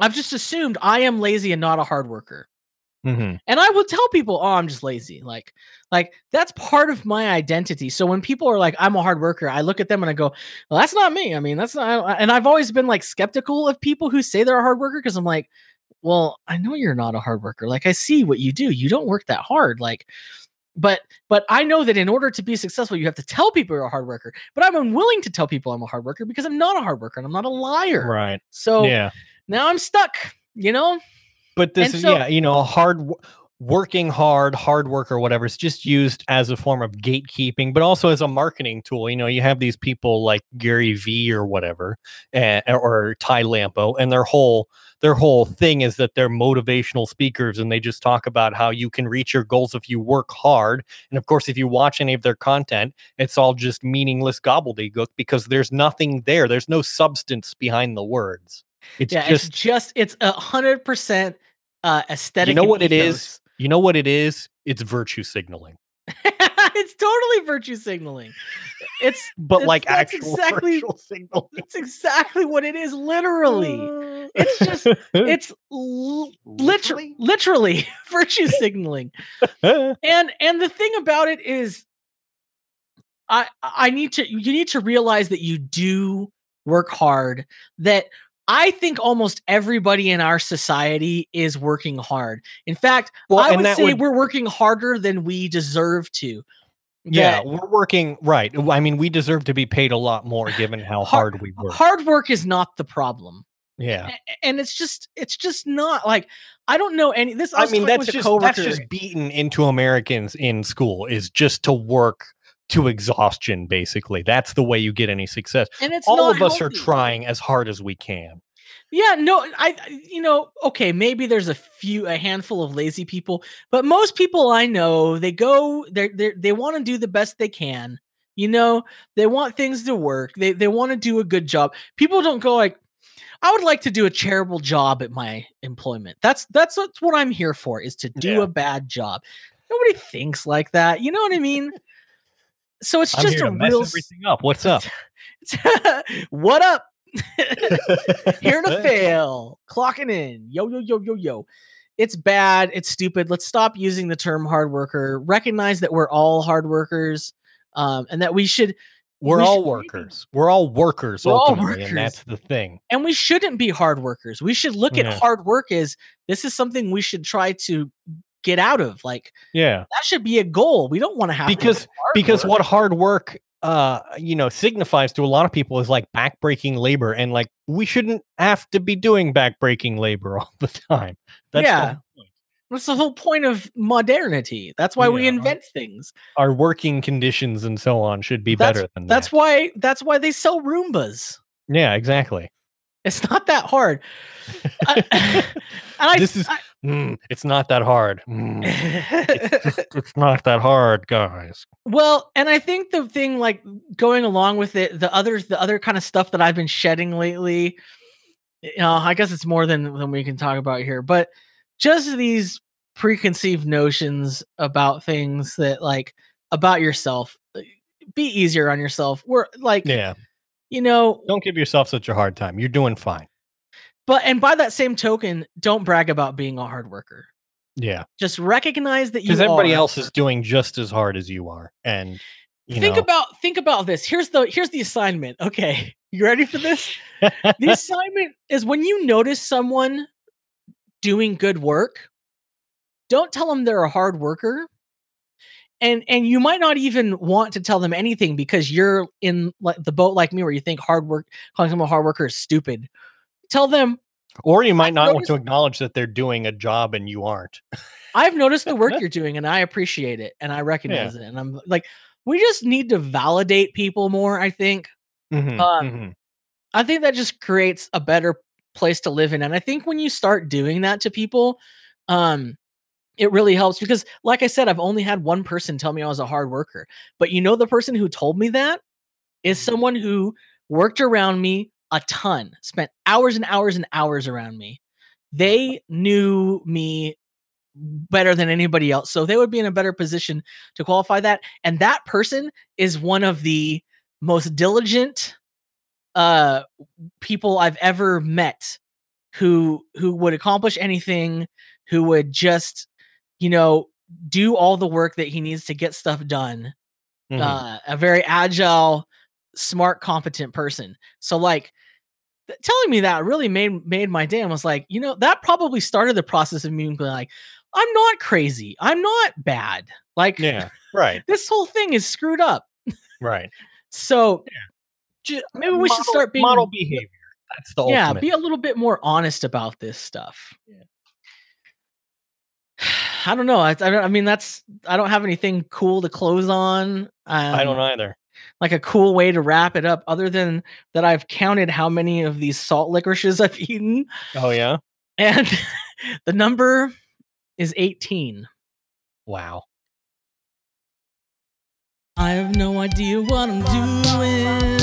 I've just assumed I am lazy and not a hard worker. Mhm. And I will tell people, "Oh, I'm just lazy." Like like that's part of my identity. So when people are like, "I'm a hard worker," I look at them and I go, "Well, that's not me." I mean, that's not and I've always been like skeptical of people who say they're a hard worker because I'm like, "Well, I know you're not a hard worker. Like I see what you do. You don't work that hard." Like but but I know that in order to be successful, you have to tell people you're a hard worker. But I'm unwilling to tell people I'm a hard worker because I'm not a hard worker and I'm not a liar. Right. So yeah. now I'm stuck, you know? But this and is so- yeah, you know, a hard working hard, hard work or whatever. It's just used as a form of gatekeeping, but also as a marketing tool. You know, you have these people like Gary Vee or whatever, uh, or Ty Lampo, and their whole their whole thing is that they're motivational speakers and they just talk about how you can reach your goals if you work hard. And of course, if you watch any of their content, it's all just meaningless gobbledygook because there's nothing there. There's no substance behind the words. It's yeah, just it's just it's a hundred percent uh aesthetic. You know what it is? You know what it is? It's virtue signaling. *laughs* it's totally virtue signaling. It's But It's- like that's actual *laughs* exactly- signaling. that's exactly what it is, literally. Uh. It's just *laughs* it's l- literally literally virtue signaling. Uh. and and the thing about it is i i need to you need to realize that you do work hard that i think almost everybody in our society is working hard in fact Well, i would say would- we're working harder than we deserve to yeah, we're working right. I mean, we deserve to be paid a lot more *sighs* given how Hard- hard we work. hard work is not the problem Yeah. And it's just it's just not like i don't know any this i, I mean, that's just that's just beaten into Americans in school is just to work to exhaustion basically. That's the way you get any success. and it's All of us are trying as hard as we can. Yeah, no, I you know, okay, maybe there's a few a handful of lazy people, but most people I know, they go they they they want to do the best they can. You know, they want things to work. They they want to do a good job. People don't go like I would like to do a charitable job at my employment. That's that's what's what I'm here for is to do Yeah. a bad job. Nobody thinks like that. You know what I mean? So it's I'm just a real everything up. What's up? *laughs* what up? *laughs* here to *laughs* fail. Clocking in. Yo, yo, yo, yo, yo. It's bad. It's stupid. Let's stop using the term hard worker. Recognize that we're all hard workers um, and that we should, We're we all should workers. We're all workers We're all workers. and that's the thing. and we shouldn't be hard workers. We should look at hard work as this is something we should try to get out of. Like Yeah. that should be a goal. We don't want to have to Because- because work. what hard work uh you know signifies to a lot of people is like backbreaking labor and like we shouldn't have to be doing backbreaking labor *laughs* all the time that's Yeah. That's the whole point of modernity. That's why we Yeah. invent things. our working conditions and so on should be That's- better than That's that why that's why they sell Roombas. yeah exactly It's not that hard. I- *laughs* and I, This is- I- Mm, it's not that hard Mm, it's, just, *laughs* it's not that hard guys well, and I think the thing like going along with it, the other the other kind of stuff that I've been shedding lately, you know, I guess it's more than than we can talk about here, but just these preconceived notions about things that like about yourself. uh, Be easier on yourself. We're like yeah you know, Don't give yourself such a hard time. You're doing fine. but and by that same token, don't brag about being a hard worker. Yeah. Just recognize that you Because everybody are. else is doing just as hard as you are. And you think know, about think about this. Here's the here's the assignment. Okay. *laughs* You ready for this? the *laughs* assignment is when you notice someone doing good work, don't tell them they're a hard worker. And and you might not even want to tell them anything because you're in like the boat like me where you think hard work calling someone a hard worker is stupid. Tell them or you might not want to acknowledge that they're doing a job and you aren't. I've noticed the work *laughs* you're doing and I appreciate it and I recognize it. And I'm like, we just need to validate people more, I think. Mhm, Um, mhm. I think that just creates a better place to live in. And I think when you start doing that to people, um, it really helps because, like I said, I've only had one person tell me I was a hard worker. But you know, the person who told me that is someone who worked around me a ton, spent hours and hours and hours around me. They knew me better than anybody else. So they would be in a better position to qualify that. And that person is one of the most diligent uh people I've ever met who who would accomplish anything, who would just, you know, do all the work that he needs to get stuff done. Mhm. Uh a very agile, smart, competent person. So like th- telling me that really made made my day. I was like, you know, that probably started the process of me being like, I'm not crazy. I'm not bad. Like yeah. Right. *laughs* this whole thing is screwed up. Right. *laughs* So ju- maybe we should start being model behavior. That's the yeah, ultimate. be a little bit more honest about this stuff. I don't know. I, I, I mean, that's I don't have anything cool to close on. Um, I don't either. Like a cool way to wrap it up, other than that I've counted how many of these salt licorices *laughs* I've eaten, Oh yeah. and *laughs* the number is eighteen. Wow. I have no idea what I'm doing.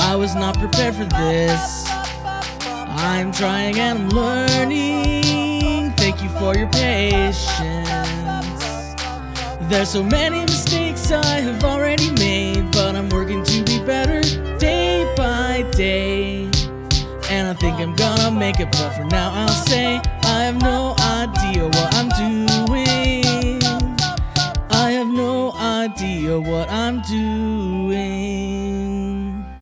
I was not prepared for this. I'm trying and I'm learning. Thank you for your patience. There's so many mistakes I have already made, but I'm working to be better day by day. And I think I'm gonna make it, but for now I'll say I have no idea what I'm doing. I have no idea what I'm doing.